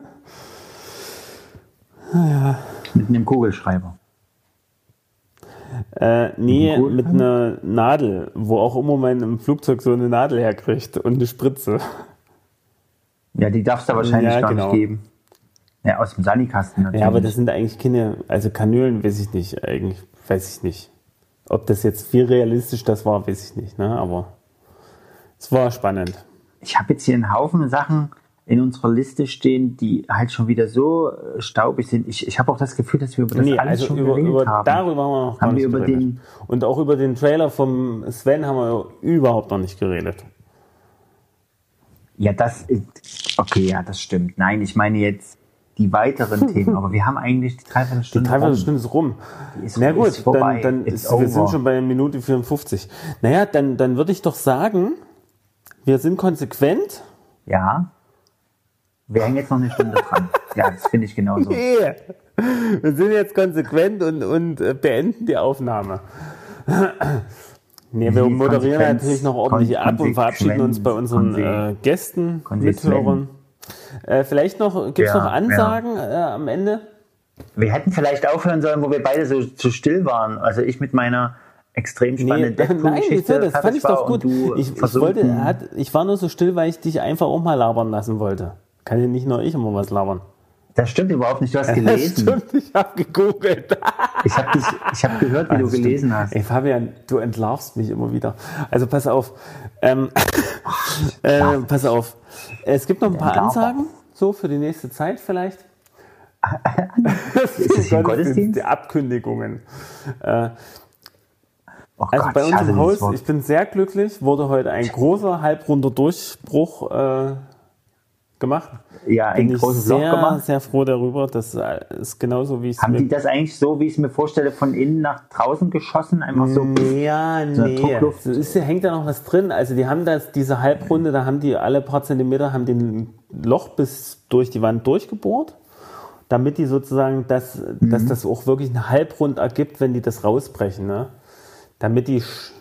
Mit einem Kugelschreiber. Äh, nee, Gut, mit einer Nadel, wo auch immer man im Flugzeug so eine Nadel herkriegt und eine Spritze. Ja, die darf es da wahrscheinlich Ja, gar genau. nicht geben. Ja, aus dem Sandikasten natürlich. Ja, aber das sind eigentlich keine, also Kanülen weiß ich nicht, eigentlich weiß ich nicht. Ob das jetzt wie realistisch das war, weiß ich nicht, ne? aber es war spannend. ich habe jetzt hier einen Haufen Sachen in unserer Liste stehen, die halt schon wieder so äh, staubig sind. Ich, ich habe auch das Gefühl, dass wir über das Nee, alles also schon über, geredet über, haben. darüber haben wir noch gar Haben wir nicht über geredet. den- Und auch über den Trailer vom Sven haben wir überhaupt noch nicht geredet. Ja, das ist, okay, ja, das stimmt. Nein, ich meine jetzt die weiteren Themen, aber wir haben eigentlich die Die Dreiviertelstunde. rum. Dreiviertelstunde ist rum. Die ist- Na gut, ist dann, dann ist, wir sind schon bei Minute 54. Naja, dann, dann würde ich doch sagen, wir sind konsequent. Ja. Wir hängen jetzt noch eine Stunde dran. Ja, das finde ich genauso. Yeah. Wir sind jetzt konsequent und, und äh, beenden die Aufnahme. Nee, wir Wie moderieren Konsequenz- natürlich noch ordentlich ab und verabschieden uns bei unseren äh, Gästen. Mithörern. Äh, vielleicht noch, gibt es Ja, noch Ansagen äh, am Ende? Wir hätten vielleicht aufhören sollen, wo wir beide so, so still waren. Also ich mit meiner extrem Nee, spannenden nein, das fand ich doch gut. du Ich, ich, wollte, hat, ich war nur so still, weil ich dich einfach auch mal labern lassen wollte. Kann ja nicht nur ich immer was labern. Das stimmt überhaupt nicht. Du hast Das gelesen. stimmt, ich habe gegoogelt. Ich habe habe gehört, wie du Das stimmt. gelesen hast. Ey, Fabian, du entlarvst mich immer wieder. Also pass auf. Ähm, äh, pass auf. Es gibt noch ein paar. Ansagen, so für die nächste Zeit vielleicht. Ist das Gottesdienst? Die Abkündigungen. Oh Also Gott, bei uns im Haus, ich bin sehr glücklich, wurde heute ein großer halbrunder Durchbruch äh, gemacht. ja, Bin ein ich großes sehr, Loch gemacht. sehr froh darüber. Das äh, ist genauso, wie ich es Haben die das eigentlich so, wie ich es mir vorstelle, von innen nach draußen geschossen? Einfach so. Ja, So nee. Druckluft. So ist, hängt da noch was drin. Also die haben das, diese Halbrunde, da haben die alle paar Zentimeter, haben den Loch bis durch die Wand durchgebohrt, damit die sozusagen das, dass das auch wirklich ein Halbrund ergibt, wenn die das rausbrechen. Ne? Damit die sch-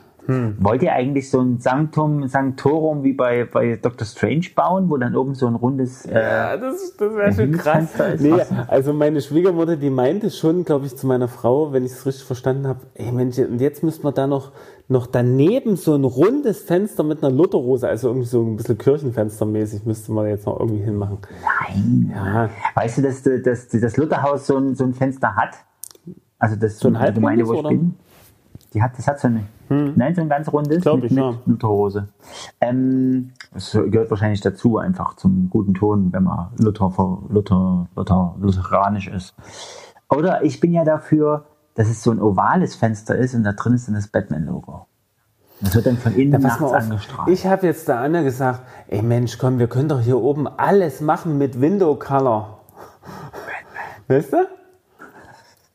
Wollt ihr eigentlich so ein Sanctum, Sanctorum wie bei, bei Dr. Strange bauen, wo dann oben so ein rundes. Äh, Ja, das, das wäre schon krass. Nee, also meine Schwiegermutter, die meinte schon, glaube ich, zu meiner Frau, wenn ich es richtig verstanden habe, ey Mensch, und jetzt müssten wir da noch, noch daneben so ein rundes Fenster mit einer Lutherrose, also irgendwie so ein bisschen Kirchenfenstermäßig, müsste man jetzt noch irgendwie hinmachen. Nein. Ja. Weißt du, dass, dass, dass das Lutherhaus so ein, so ein Fenster hat? Also das So ein Gemeinde, wo ich? Hm. bin. Die hat, das hat so eine. Nein, so ein ganz rundes Glaub mit, ich, mit ja. Lutherhose. Ähm, das gehört wahrscheinlich dazu, einfach zum guten Ton, wenn man Luther, Luther, Luther, lutheranisch ist. Oder ich bin ja dafür, dass es so ein ovales Fenster ist und da drin ist dann das Batman-Logo. Das wird dann von innen pass nachts angestrahlt. Ich habe jetzt der Anne gesagt, ey Mensch, komm, wir können doch hier oben alles machen mit Window Color. Weißt du?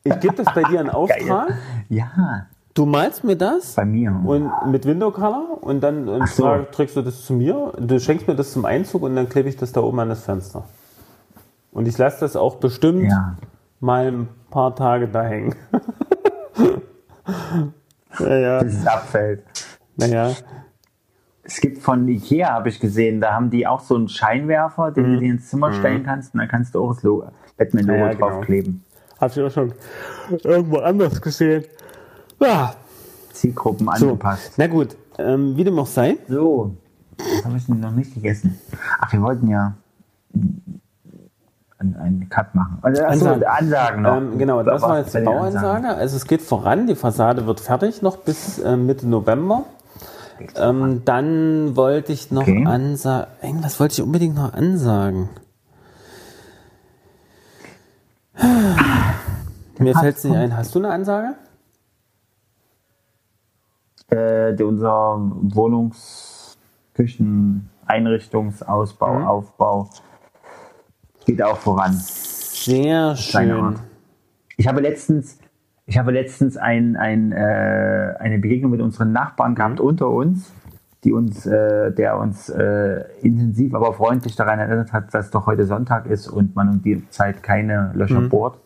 Ich gebe das bei dir in Auftrag. ja, Du malst mir das bei mir. und mit Window Color und dann und so. trägst du das zu mir. Du schenkst mir das zum Einzug und dann klebe ich das da oben an das Fenster. Und ich lasse das auch bestimmt ja. mal ein paar Tage da hängen. naja, Bis es abfällt. naja. Es gibt von Ikea, habe ich gesehen, da haben die auch so einen Scheinwerfer, den Mhm. du dir ins Zimmer stellen kannst und dann kannst du auch das Logo- Batman-Logo Ja, ja, genau. draufkleben. Hab ich auch schon irgendwo anders gesehen. Ja, Zielgruppen so. angepasst. Na gut, ähm, wie dem auch sei. So, das habe ich noch nicht gegessen. Ach, wir wollten ja einen, einen Cut machen. Also, achso, Ansagen. Ansagen noch. Ähm, genau, das war jetzt die? Bauansage. Also es geht voran, die Fassade wird fertig noch bis äh, Mitte November. Ähm, dann wollte ich noch Okay. ansagen, irgendwas wollte ich unbedingt noch ansagen. Mir fällt es nicht ein. Hast du eine Ansage? Äh, unser Wohnungs-, Küchen-, Einrichtungsausbau, Mhm. Aufbau geht auch voran. Sehr schön. Ich habe letztens, ich habe letztens ein, ein, äh, eine Begegnung mit unseren Nachbarn gehabt Mhm. unter uns, die uns, äh, der uns äh, intensiv, aber freundlich daran erinnert hat, dass doch heute Sonntag ist und man um die Zeit keine Löcher Mhm. bohrt,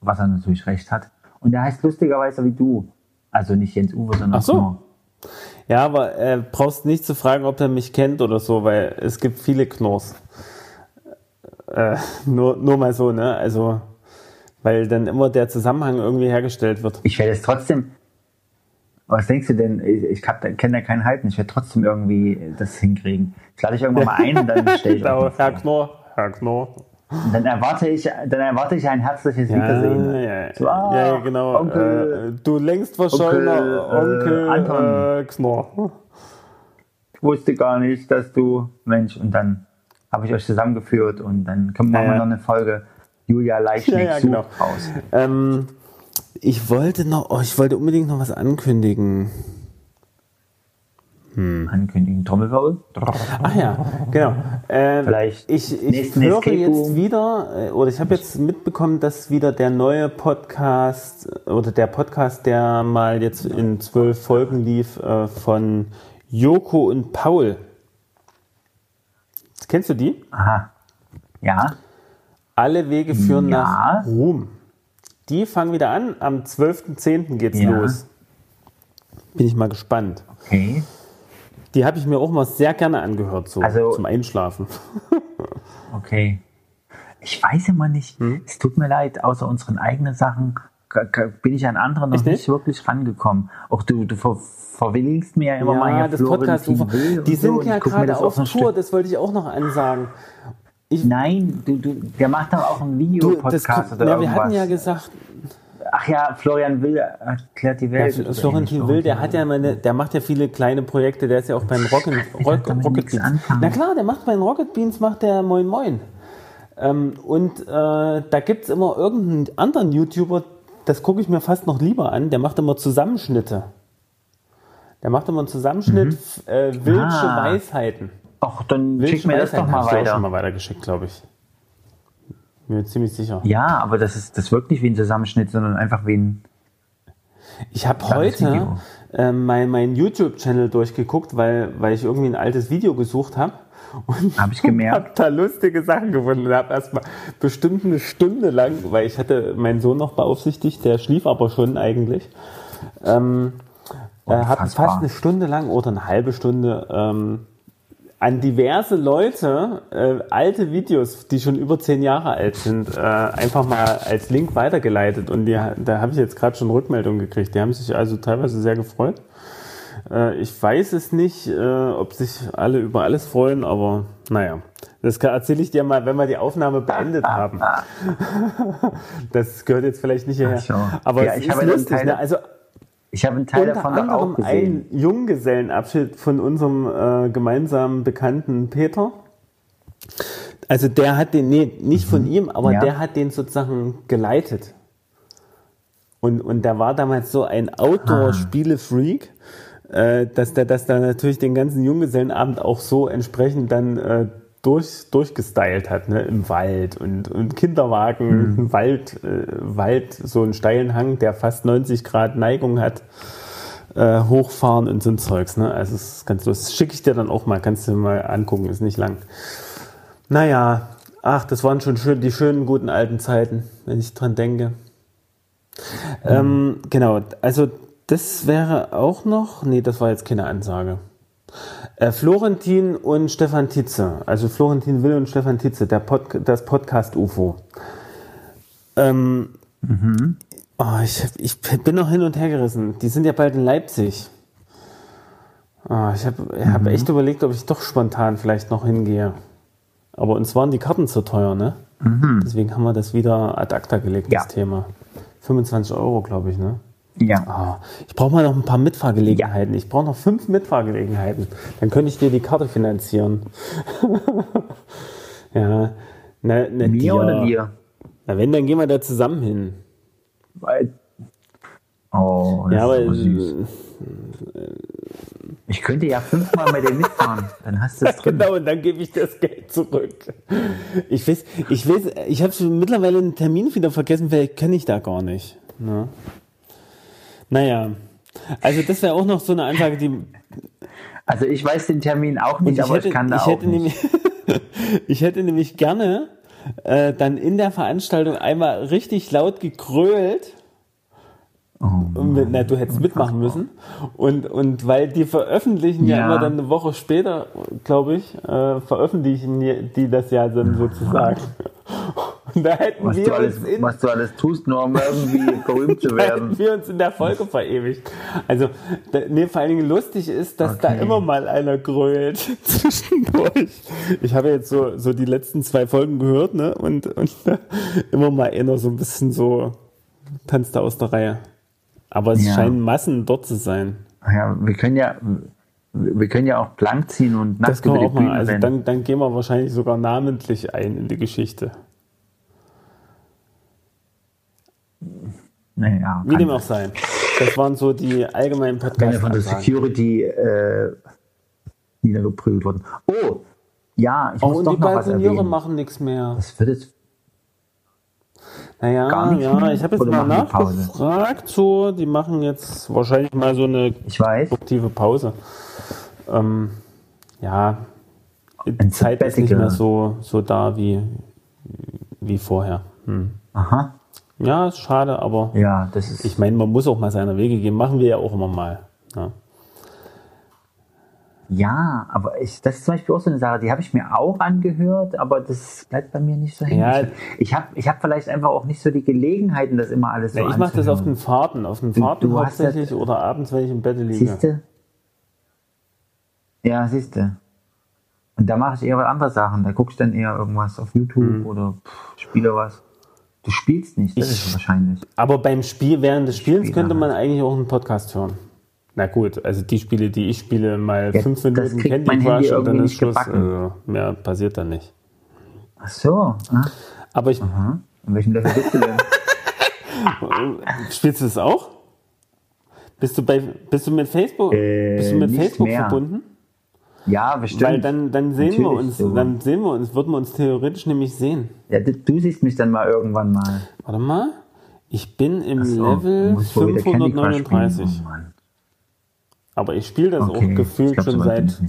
was er natürlich recht hat. Und der heißt lustigerweise wie du. Also nicht Jens Uwe, sondern Ach so. Knorr. Ja, aber äh, brauchst nicht zu fragen, ob er mich kennt oder so, weil es gibt viele Knorrs. Äh, nur, nur mal so, ne? Also, weil dann immer der Zusammenhang irgendwie hergestellt wird. Ich werde es trotzdem. Was denkst du denn? Ich kenne da keinen Halten. Ich werde trotzdem irgendwie das hinkriegen. Ich lade dich irgendwann mal ein und dann stelle ich Genau, Herr. Knorr, Herr Knorr. Dann erwarte ich, dann erwarte ich ein herzliches Ja, Wiedersehen. ja, So, ah, ja, genau. Onkel, äh, du längst verschollener Onkel, Onkel, äh, Anton. äh, Knorr. ich wusste gar nicht, dass du Mensch und dann habe ich euch zusammengeführt und dann wir Ja, ja. noch eine Folge Julia Leichnig Ja, ja, genau. raus. Ähm, ich wollte noch, oh, ich wollte unbedingt noch was ankündigen. Ankündigen Trommelwirbel. Ach ja, genau. Ähm, Vielleicht ich, ich höre Escape jetzt wieder, äh, oder ich habe jetzt mitbekommen, dass wieder der neue Podcast äh, oder der Podcast, der mal jetzt in zwölf Folgen lief, äh, von Joko und Paul. Kennst du die? Aha. Ja. Alle Wege führen Ja. nach Ruhm. Die fangen wieder an. Am 12.10. geht's Ja. los. Bin ich mal gespannt. Okay. Die habe ich mir auch mal sehr gerne angehört, so Also- zum Einschlafen. Okay. Ich weiß immer nicht. Hm? Es tut mir leid, außer unseren eigenen Sachen bin ich an anderen noch Echt nicht wirklich rangekommen. Auch du, du ver verwilligst mir ja immer mal ja, das Podcast Die so, sind und ja ich gerade auf so ein Tour, Stück- das wollte ich auch noch ansagen. Nein, du, du, der macht doch auch das, Videopodcast oder ja, irgendwas. wir hatten ja gesagt, Ach ja, Florian Will erklärt die Welt. oder Florentin. Will, der hat ja meine, der macht ja viele kleine Projekte, der ist ja auch beim Rocket, Rock, Rocket Beans. anfangen. Na klar, der macht bei den Rocket Beans, macht der Moin Moin. Ähm, und äh, da gibt es immer irgendeinen anderen YouTuber, das gucke ich mir fast noch lieber an, der macht immer Zusammenschnitte. Der macht immer einen Zusammenschnitt, f- äh, Wildsche Ah. Weisheiten. Ach, dann Wildsche schick mir das doch mal hab ich auch weiter. schon mal weitergeschickt, glaube ich. Mir ziemlich sicher. Ja, aber das ist das wirkt nicht wie ein Zusammenschnitt, sondern einfach wie ein. Ich habe heute Video. ähm, mein, YouTube-Channel durchgeguckt, weil, weil ich irgendwie ein altes Video gesucht habe. Und Hab ich gemerkt. habe da lustige Sachen gefunden und habe erstmal bestimmt eine Stunde lang, weil ich hatte meinen Sohn noch beaufsichtigt, der schlief aber schon eigentlich. Ähm, äh, habe fast eine Stunde lang oder eine halbe Stunde ähm, an diverse Leute äh, alte Videos, die schon über zehn Jahre alt sind, äh, einfach mal als Link weitergeleitet. Und die, da habe ich jetzt gerade schon Rückmeldungen gekriegt. Die haben sich also teilweise sehr gefreut. Äh, ich weiß es nicht, äh, ob sich alle über alles freuen, aber naja. Das erzähle ich dir mal, wenn wir die Aufnahme beendet haben. Das gehört jetzt vielleicht nicht hierher. So. Aber Ja, es ich ist habe lustig. Ne? Also Ich habe einen Teil unter davon doch auch anderem gesehen. ein Junggesellenabschied von unserem äh, gemeinsamen Bekannten Peter. Also der hat den, nee, nicht von ihm, aber Mhm. Ja. der hat den sozusagen geleitet. Und, und der war damals so ein Outdoor-Spiele-Freak, äh, dass der das dann natürlich den ganzen Junggesellenabend auch so entsprechend dann äh, durch, durchgestylt hat, ne? im Wald und, und Kinderwagen, ein Wald, äh, Wald, so einen steilen Hang, der fast 90 Grad Neigung hat, äh, hochfahren und so ein Zeugs. Ne? Also es ist ganz lustig. Schicke ich dir dann auch mal, kannst du mal angucken, ist nicht lang. Naja, ach, das waren schon schön, die schönen, guten alten Zeiten, wenn ich dran denke. Ähm, genau, also das wäre auch noch, nee, das war jetzt keine Ansage. Äh, Florentin und Stefan Tietze, also Florentin Will und Stefan Tietze, der Pod, das Podcast UFO. Ähm, oh, ich, ich bin noch hin und her gerissen. Die sind ja bald in Leipzig. Oh, ich habe hab echt überlegt, ob ich doch spontan vielleicht noch hingehe. Aber uns waren die Karten zu teuer, ne? Deswegen haben wir das wieder ad acta gelegt, das Ja. Thema. 25 Euro, glaube ich, ne? Ja. Ah, ich brauche mal noch ein paar Mitfahrgelegenheiten. Ich brauche noch fünf Mitfahrgelegenheiten. Dann könnte ich dir die Karte finanzieren. ja. Na, na, Mir dir. oder dir? Na, wenn, dann gehen wir da zusammen hin. Weil- Oh, das Ja, aber ist so süß. Ich könnte ja fünfmal mit dir mitfahren. Dann hast du es drin. Genau, und dann gebe ich das Geld zurück. Ich weiß, ich weiß, ich habe mittlerweile einen Termin wieder vergessen, vielleicht kenne ich da gar nicht. Ne? Naja, also das wäre auch noch so eine Ansage, die Also ich weiß den Termin auch nicht, aber ich kann da ich auch hätte nicht. nämlich, ich hätte nämlich gerne äh, dann in der Veranstaltung einmal richtig laut gekrölt. Und mit, na, du hättest mitmachen müssen. Und, und weil die veröffentlichen ja, Ja. immer dann eine Woche später, glaube ich, äh, veröffentlichen die, die das ja dann sozusagen. Und da hätten Was wir du, alles, in, was du alles tust, nur um irgendwie berühmt zu da werden. wir uns in der Folge verewigt. Also, da, nee, vor allen Dingen lustig ist, dass da Okay. immer mal einer grölt zwischendurch. Ich habe jetzt so, so die letzten zwei Folgen gehört, ne? Und, und immer mal einer so ein bisschen so tanzt da aus der Reihe. Aber es Ja. scheinen Massen dort zu sein. Ja, wir können ja, Wir können ja auch blank ziehen und Das nackt kann über die. Bühne Also dann, dann gehen wir wahrscheinlich sogar namentlich ein in die Geschichte. Naja, Wie dem auch sein. Das waren so die allgemeinen Wenn er von der podcast Security äh, niedergeprügelt worden. Oh, ja, ich Oh, muss und doch die noch was Balkoniere erwähnen. machen nichts mehr. Das wird jetzt Naja, gar nicht ja, ich habe jetzt mal nachgefragt. So, die machen jetzt wahrscheinlich mal so eine Ich weiß. produktive Pause. Ähm, ja, die Zeit ist nicht mehr so, so da wie, wie vorher. Hm. Aha. Ja, ist schade, aber Ja, das ist. ich meine, man muss auch mal seine Wege gehen. Machen wir ja auch immer mal. Ja. ja, aber ich, das ist zum Beispiel auch so eine Sache, die habe ich mir auch angehört, aber das bleibt bei mir nicht so hängen. Ja. ich habe ich hab vielleicht einfach auch nicht so die Gelegenheiten, das immer alles so Ja, ich mache das auf den Fahrten, auf den Fahrten du hast das- hauptsächlich oder abends, wenn ich im Bett liege. Siehst du? Ja, siehst du. Und da mache ich eher was andere Sachen. Da guckst du dann eher irgendwas auf YouTube Hm. oder pff, spiele was. Du spielst nicht, das Ich- ist wahrscheinlich. Aber beim Spiel, während des Spielens Spiele könnte man halt. eigentlich auch einen Podcast hören. Na gut, also die Spiele, die ich spiele, mal Ja, fünf Minuten Candy Crush und dann ist Schluss. Also mehr passiert dann nicht. Ach so. Ah, Aber ich, aha. In welchem Level bist du denn? spielst du das auch? Bist du bei, bist du mit Facebook, Äh, bist du mit Facebook mehr. verbunden? Ja, bestimmt. Weil dann, dann sehen wir Natürlich, uns, so. dann sehen wir uns, würden wir uns theoretisch nämlich sehen. ja, du, siehst mich dann mal irgendwann mal. Warte mal. Ich bin im So, Level musst wohl wieder Candy Crush spielen. 539. Oh, Mann. Aber ich spiele das Okay. auch gefühlt glaub, schon seit,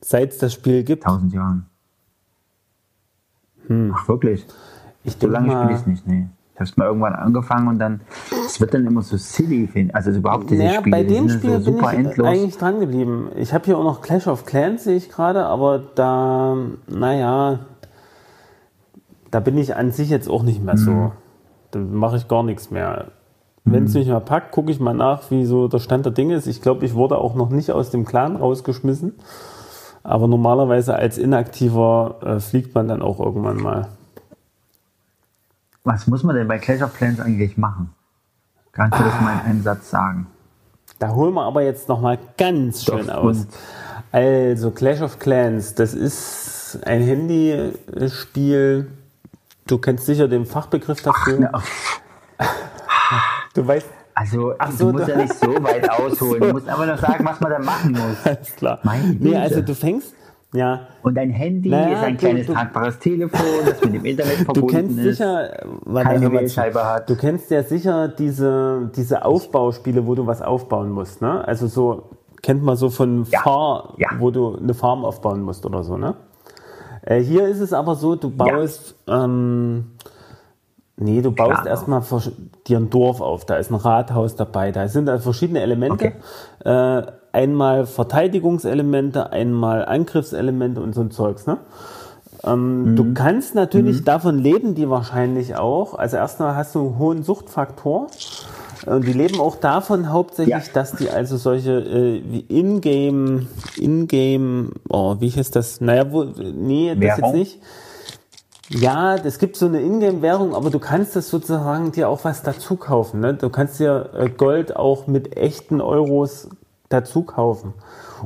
seit es das Spiel gibt. Tausend Jahren. Ach, wirklich? Ich So lange spiele ich Hm. nicht, nee. Ich habe es mal irgendwann angefangen und dann, es wird dann immer so silly, find- also überhaupt diese naja, Spiele, bei dem sind Spiel so bin super ich endlos. eigentlich dran geblieben. Ich habe hier auch noch Clash of Clans, sehe ich gerade, aber da, naja, da bin ich an sich jetzt auch nicht mehr Mhm. so. Da mache ich gar nichts mehr. Wenn es mich mal packt, gucke ich mal nach, wie so der Stand der Dinge ist. Ich glaube, ich wurde auch noch nicht aus dem Clan rausgeschmissen. Aber normalerweise als Inaktiver äh, fliegt man dann auch irgendwann mal. Was muss man denn bei Clash of Clans eigentlich machen? Kannst du das mal in einem Satz sagen? Da holen wir aber jetzt noch mal ganz schön Doch, aus. Also Clash of Clans, das ist ein Handyspiel. Du kennst sicher den Fachbegriff dafür. Pff, Du weißt, Also, Ach so, du musst du- ja nicht so weit ausholen. so. Du musst aber noch sagen, was man da machen muss. alles klar. Meine Nee, also du fängst, ja, Und dein Handy Naja, ist ein du- kleines du- tragbares Telefon, das mit dem Internet du verbunden kennst ist. sicher, keine. Wählscheibe hat. Du kennst ja sicher diese, diese Aufbauspiele, wo du was aufbauen musst, ne? Also so, kennt man so von Ja, Far, ja. wo du eine Farm aufbauen musst oder so, ne? Äh, hier ist es aber so, du baust, ähm, nee, du baust Klar. erstmal dir ein Dorf auf, da ist ein Rathaus dabei, da sind da verschiedene Elemente. Äh, einmal Verteidigungselemente, einmal Angriffselemente und so ein Zeugs, ne? Ähm, Du kannst natürlich, davon leben die wahrscheinlich auch. Also erstmal hast du einen hohen Suchtfaktor. Und die leben auch davon hauptsächlich, Ja. dass die also solche äh, wie Ingame, Ingame, oh, wie heißt das? Naja, wo, nee, das jetzt Währung? nicht. Ja, es gibt so eine Ingame-Währung, aber du kannst das sozusagen dir auch was dazu kaufen. Ne? Du kannst dir äh, Gold auch mit echten Euros dazu kaufen.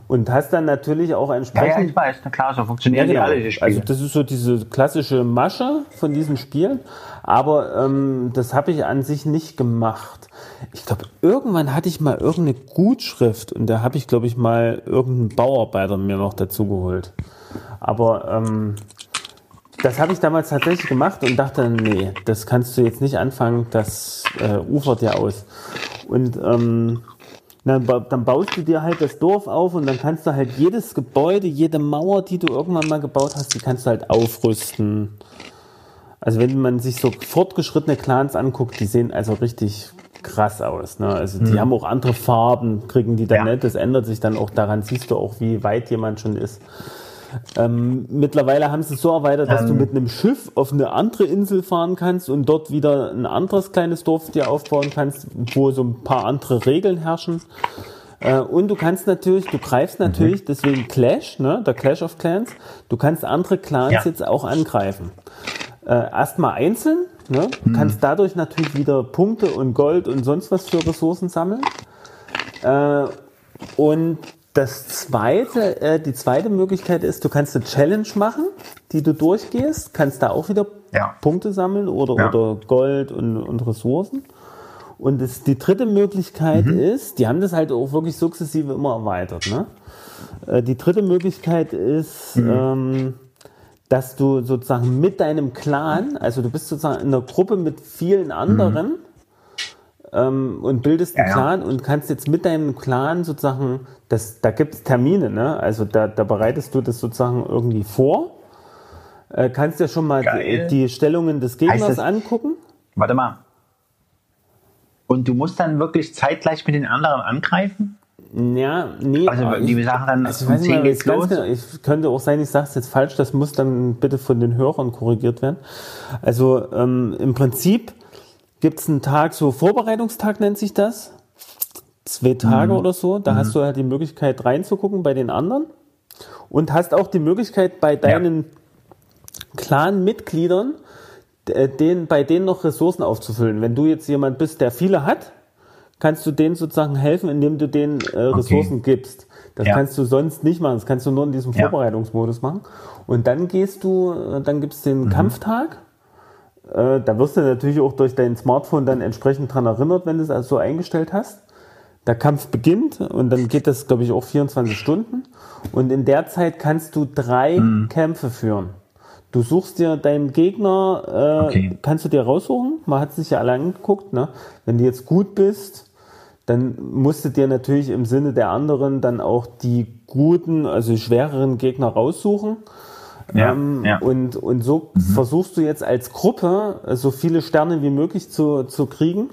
Und hast dann natürlich auch Ja, entsprechend ja, ich weiß, na klar, so funktionieren ja, die genau. alle, die Spiele. Also das ist so diese klassische Masche von diesen Spielen. Aber ähm, das habe ich an sich nicht gemacht. Ich glaube, irgendwann hatte ich mal irgendeine Gutschrift und da habe ich, glaube ich, mal irgendeinen Bauarbeiter mir noch dazu geholt. Aber ähm, das habe ich damals tatsächlich gemacht und dachte, nee, das kannst du jetzt nicht anfangen, das äh, ufert ja aus. Und ähm, dann, dann baust du dir halt das Dorf auf und dann kannst du halt jedes Gebäude, jede Mauer, die du irgendwann mal gebaut hast, die kannst du halt aufrüsten. Also wenn man sich so fortgeschrittene Clans anguckt, die sehen also richtig krass aus. Ne? Also die haben auch andere Farben, kriegen die dann Ja. nicht. Das ändert sich dann auch daran, siehst du auch, wie weit jemand schon ist. Ähm, mittlerweile haben sie es so erweitert, dass du mit einem Schiff auf eine andere Insel fahren kannst und dort wieder ein anderes kleines Dorf dir aufbauen kannst, wo so ein paar andere Regeln herrschen. Äh, und du kannst natürlich, du greifst natürlich, deswegen Clash, ne, der Clash of Clans, du kannst andere Clans Ja. jetzt auch angreifen. Äh, Erstmal einzeln, ne, du kannst dadurch natürlich wieder Punkte und Gold und sonst was für Ressourcen sammeln. Äh, Und das zweite, äh, die zweite Möglichkeit ist, du kannst eine Challenge machen, die du durchgehst, kannst da auch wieder Ja. Punkte sammeln oder, Ja. oder Gold und, und Ressourcen. Und das, die dritte Möglichkeit Mhm. ist, die haben das halt auch wirklich sukzessive immer erweitert. Ne? Äh, Die dritte Möglichkeit ist, Mhm. ähm, dass du sozusagen mit deinem Clan, also du bist sozusagen in einer Gruppe mit vielen anderen ähm, und bildest einen. Ja, ja. Clan und kannst jetzt mit deinem Clan sozusagen, das, da gibt es Termine, ne? also da, da bereitest du das sozusagen irgendwie vor. Äh, kannst ja schon mal die, die Stellungen des Gegners das- angucken. Warte mal. Und du musst dann wirklich zeitgleich mit den anderen angreifen? Ja, nee. Also die Sachen dann also ich um weiß nicht 10 mal, geht's los? genau, ich könnte auch sein, ich sage es jetzt falsch, das muss dann bitte von den Hörern korrigiert werden. Also ähm, im Prinzip gibt es einen Tag, so Vorbereitungstag nennt sich das. Zwei Tage Mhm. oder so. Da hast du halt die Möglichkeit reinzugucken bei den anderen. Und hast auch die Möglichkeit bei deinen Clan-Mitgliedern, äh, den, bei denen noch Ressourcen aufzufüllen. Wenn du jetzt jemand bist, der viele hat, kannst du denen sozusagen helfen, indem du denen äh, Ressourcen gibst. Das Ja. kannst du sonst nicht machen. Das kannst du nur in diesem Ja. Vorbereitungsmodus machen. Und dann gehst du, äh, dann gibt es Mhm. den Kampftag. Äh, da wirst du natürlich auch durch dein Smartphone dann entsprechend dran erinnert, wenn du es also so eingestellt hast. Der Kampf beginnt und dann geht das, glaube ich, auch 24 Stunden. Und in der Zeit kannst du drei Mhm. Kämpfe führen. Du suchst dir deinen Gegner, äh, Okay. kannst du dir raussuchen. Man hat es sich ja alle angeguckt. Ne? Wenn du jetzt gut bist, dann musst du dir natürlich im Sinne der anderen dann auch die guten, also schwereren Gegner raussuchen. Ja, Ähm, ja. Und, und so versuchst du jetzt als Gruppe äh, so viele Sterne wie möglich zu, zu kriegen.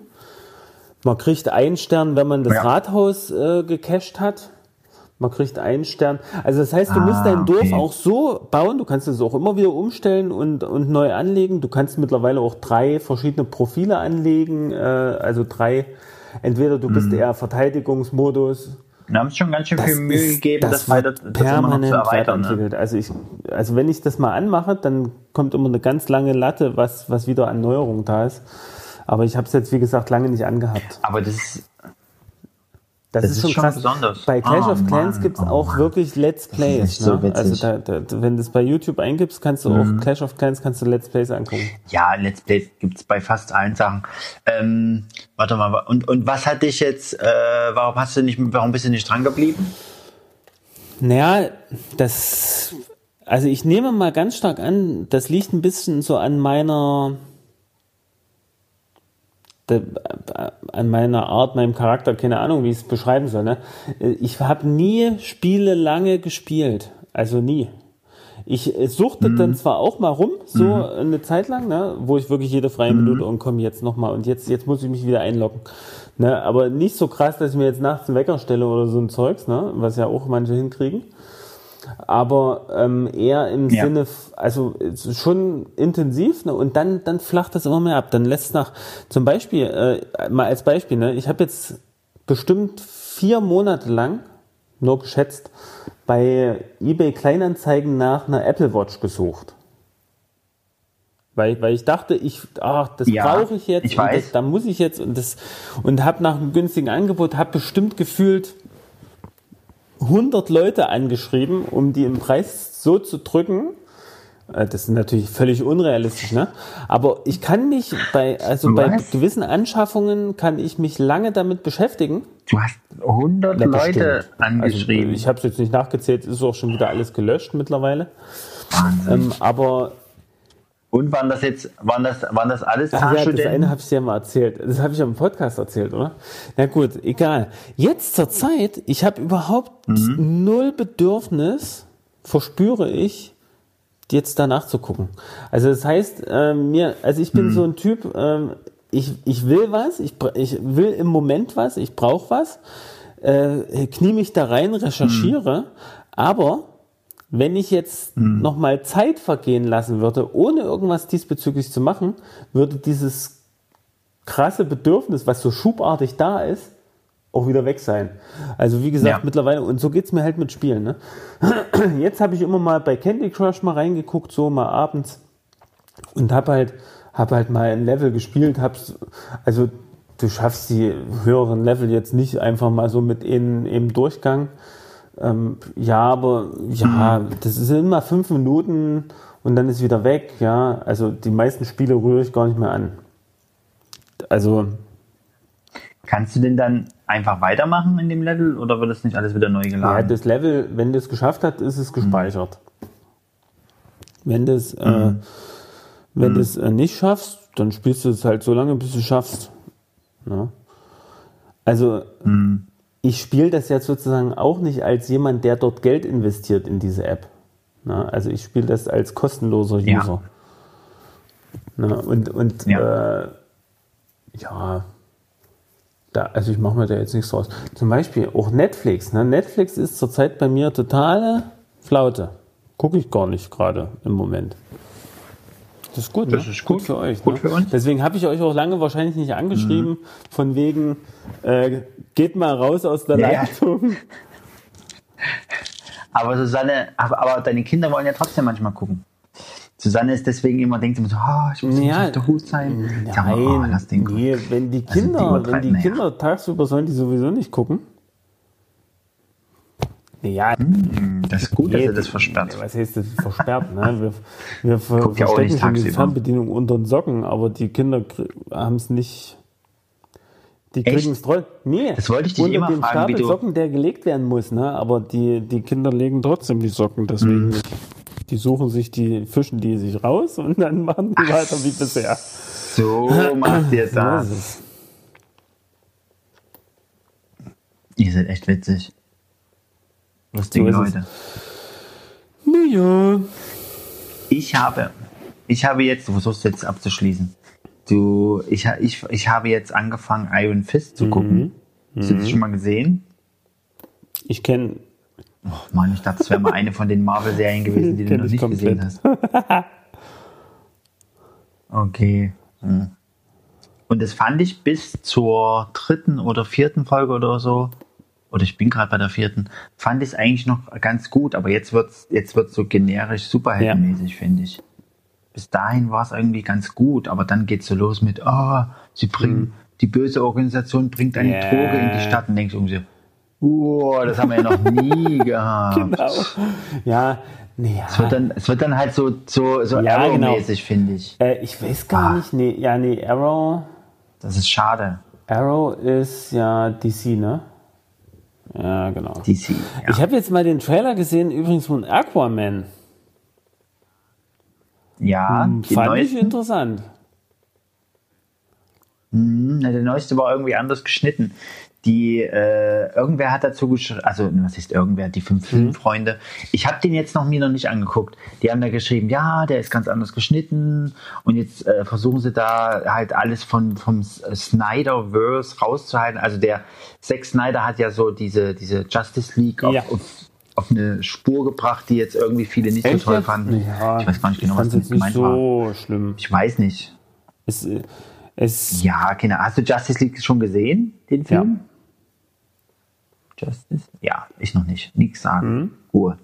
Man kriegt einen Stern, wenn man das Ja. Rathaus äh, gecached hat. Man kriegt einen Stern. Also das heißt, du musst Ah, dein Dorf okay. auch so bauen. Du kannst es auch immer wieder umstellen und, und neu anlegen. Du kannst mittlerweile auch drei verschiedene Profile anlegen. Äh, also drei. Entweder du Mhm. bist eher Verteidigungsmodus, Wir haben uns schon ganz schön viel Mühe ist- gegeben, das, wird weiter, das immer noch zu permanent erweitern. Ne? Also ich, also wenn ich das mal anmache, dann kommt immer eine ganz lange Latte, was, was wieder an Neuerung da ist. Aber ich habe es jetzt, wie gesagt, lange nicht angehabt. Aber das ist, Das, Das ist ist schon krass. besonders. Bei Clash Oh of Clans Mann, gibt's oh auch Mann. wirklich Let's Plays. so ne? Also da, da, wenn du es bei YouTube eingibst, kannst du Mhm. auch Clash of Clans kannst du Let's Plays angucken. ja, Let's Play gibt's bei fast allen Sachen. Ähm, warte mal, und, und was hat dich jetzt, äh, warum hast du nicht, warum bist du nicht dran geblieben? Naja, das, also ich nehme mal ganz stark an, das liegt ein bisschen so an meiner, an meiner Art, meinem Charakter, keine Ahnung, wie ich es beschreiben soll. Ne? Ich habe nie Spiele lange gespielt, also nie. Ich äh, suchte dann zwar auch mal rum, so eine Zeit lang, ne, wo ich wirklich jede freie Minute und komm jetzt nochmal und jetzt, jetzt muss ich mich wieder einloggen. Ne, aber nicht so krass, dass ich mir jetzt nachts einen Wecker stelle oder so ein Zeugs, ne, was ja auch manche hinkriegen. Aber ähm, eher im Ja. Sinne, also schon intensiv, ne, und dann, dann flacht das immer mehr ab. Dann lässt nach, zum Beispiel, äh, mal als Beispiel, ne, ich habe jetzt bestimmt vier Monate lang, nur geschätzt, bei eBay Kleinanzeigen nach einer Apple Watch gesucht. Weil, weil ich dachte, ich, ach, das Ja, brauche ich jetzt, ich weiß. das, da muss ich jetzt und das und habe nach einem günstigen Angebot, habe bestimmt gefühlt 100 Leute angeschrieben, um die im Preis so zu drücken. Äh, Das ist natürlich völlig unrealistisch, ne? Aber ich kann mich bei, also bei Was? gewissen Anschaffungen kann ich mich lange damit beschäftigen. Du hast 100 Ja, Leute bestimmt. angeschrieben. Also, ich habe es jetzt nicht nachgezählt, ist auch schon wieder alles gelöscht mittlerweile. Ähm, aber und waren das jetzt, waren das, waren das alles Ach ja, das eine habe ich dir mal erzählt. Das habe ich am Podcast erzählt, oder? Na gut, egal. Jetzt zur Zeit, ich habe überhaupt Mhm. null Bedürfnis, verspüre ich, jetzt danach zu gucken. Also das heißt, ähm, mir, also ich bin Mhm. so ein Typ, ähm, ich, ich will was, ich, ich will im Moment was, ich brauche was, äh, knie mich da rein, recherchiere, aber wenn ich jetzt noch mal Zeit vergehen lassen würde, ohne irgendwas diesbezüglich zu machen, würde dieses krasse Bedürfnis, was so schubartig da ist, auch wieder weg sein. Also wie gesagt, Ja. mittlerweile, und so geht's mir halt mit Spielen. Ne? Jetzt habe ich immer mal bei Candy Crush mal reingeguckt, so mal abends, und habe halt, hab halt mal ein Level gespielt, hab's, also du schaffst die höheren Level jetzt nicht einfach mal so mit in, im Durchgang. Ähm, ja, aber ja, das ist immer fünf Minuten und dann ist wieder weg. Ja, also die meisten Spiele rühre ich gar nicht mehr an. Also Kannst du denn dann einfach weitermachen in dem Level oder wird das nicht alles wieder neu ja, geladen? das Level, wenn das geschafft hat, ist es gespeichert. Wenn das, äh, wenn du es äh, nicht schaffst, dann spielst du es halt so lange, bis du es schaffst. Ne? Also ich spiele das jetzt sozusagen auch nicht als jemand, der dort Geld investiert in diese App. Ne? Also ich spiele das als kostenloser Ja. User. Ne? Und, und Ja. Äh, ja, da, also ich mache mir da jetzt nichts draus. Zum Beispiel auch Netflix. Ne? Netflix ist zurzeit bei mir totale Flaute. Gucke ich gar nicht gerade im Moment. Das ist gut, Das ne? ist gut. für euch. Gut ne? für uns. Deswegen habe ich euch auch lange wahrscheinlich nicht angeschrieben, von wegen, äh, geht mal raus aus der Ja, ja. Leitung. Aber Susanne, aber, aber deine Kinder wollen ja trotzdem manchmal gucken. Susanne ist deswegen immer, denkt immer so, oh, ich muss nicht Ja, auf der Hut sein. Sag mal, oh, nee, wenn die Also die Kinder, wenn die. Kinder tagsüber sollen die sowieso nicht gucken. Ja, Das ist gut, dass Nee, er das versperrt. Was heißt das versperrt? Ne? Wir, wir ver ja verstecken schon die. Fernbedienung unter den Socken, aber die Kinder haben es nicht. Die kriegen es trotzdem. Nee, Das wollte ich dich immer dem fragen, Stapel wie du- Socken, der gelegt werden muss, ne? Aber die, die Kinder legen trotzdem die Socken deswegen Mhm. Die suchen sich die, fischen die sich raus und dann machen die weiter wie bisher. So macht ihr das. Ihr seid echt witzig. Ist es. Leute. Naja. Ich habe, ich habe jetzt, du versuchst jetzt abzuschließen. Du, ich, ich, ich habe jetzt angefangen, Iron Fist Mhm. zu gucken. Hast du das schon mal gesehen? Ich kenne. Oh Mann, ich dachte, das wäre mal eine von den Marvel-Serien gewesen, die du noch ich nicht gesehen hast. Okay. Hm. Und das fand ich bis zur dritten oder vierten Folge oder so, oder ich bin gerade bei der vierten, fand ich es eigentlich noch ganz gut, aber jetzt wird's jetzt wird's so generisch superheldenmäßig, finde ich. Bis dahin war es irgendwie ganz gut, aber dann geht's so los mit, ah, sie bringen, die böse Organisation bringt eine Ja. Droge in die Stadt und denkst irgendwie, wow, das haben wir ja noch nie gehabt. Genau. Ja, nee, Es wird dann, es wird dann halt so, so, so Ja, Arrow-mäßig, finde ich. Äh, ich weiß gar Ah. nicht. Nee, ja, nee, Arrow. Das ist schade. Arrow ist ja DC, ne? Ja, genau. DC. Ja. Ich habe jetzt mal den Trailer gesehen, übrigens von Aquaman. ja, Hm, Fand ich interessant. na, der neueste war irgendwie anders geschnitten. Die, äh, irgendwer hat dazu geschrieben, also was ist irgendwer, die fünf Mhm. Filmfreunde. Ich habe den jetzt noch mir noch nicht angeguckt. Die haben da geschrieben, ja, der ist ganz anders geschnitten und jetzt äh, versuchen sie da halt alles von vom Snyderverse rauszuhalten. Also der Zack Snyder hat ja so diese diese Justice League auf, Ja. auf, auf eine Spur gebracht, die jetzt irgendwie viele nicht so toll fanden. Ja, ich weiß gar nicht genau, was nicht gemeint war. so schlimm. Ich weiß nicht. Es, äh, es, Ja, genau. Hast du Justice League schon gesehen, den Film? Justice? Ja, ich noch nicht. Nichts sagen. Ruhe.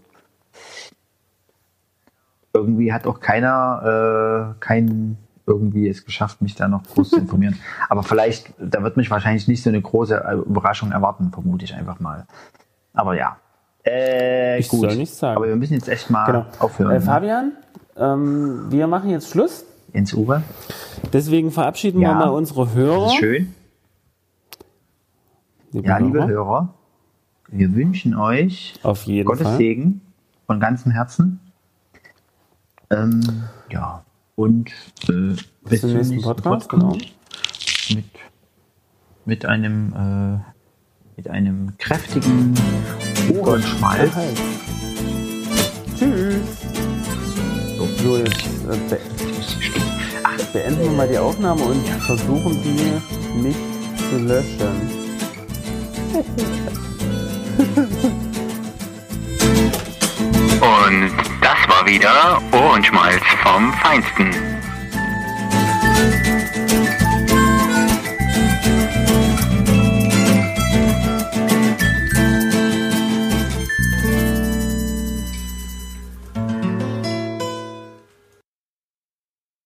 Irgendwie hat auch keiner, äh, kein irgendwie es geschafft, mich da noch groß zu informieren. Aber vielleicht, da wird mich wahrscheinlich nicht so eine große äh, Überraschung erwarten, vermute ich einfach mal. Aber ja. Äh, Ich gut. soll nichts sagen. Aber wir müssen jetzt echt mal genau. aufhören. Äh, ne? Fabian, ähm, wir machen jetzt Schluss. Ins Uwe. Deswegen verabschieden Ja. wir mal unsere Hörer. Das ist schön. Liebe Ja, liebe Hörer. Wir wünschen euch Auf jeden Gottes Fall. Segen von ganzem Herzen. Ähm, ja, und äh, bis zum nächsten Podcast, genau. Mit, mit einem äh, mit einem kräftigen Ohrenschmalz. Halt. Tschüss. So, jetzt äh, be beenden wir mal die Aufnahme und versuchen die nicht zu löschen. Und das war wieder Ohrenschmalz vom Feinsten.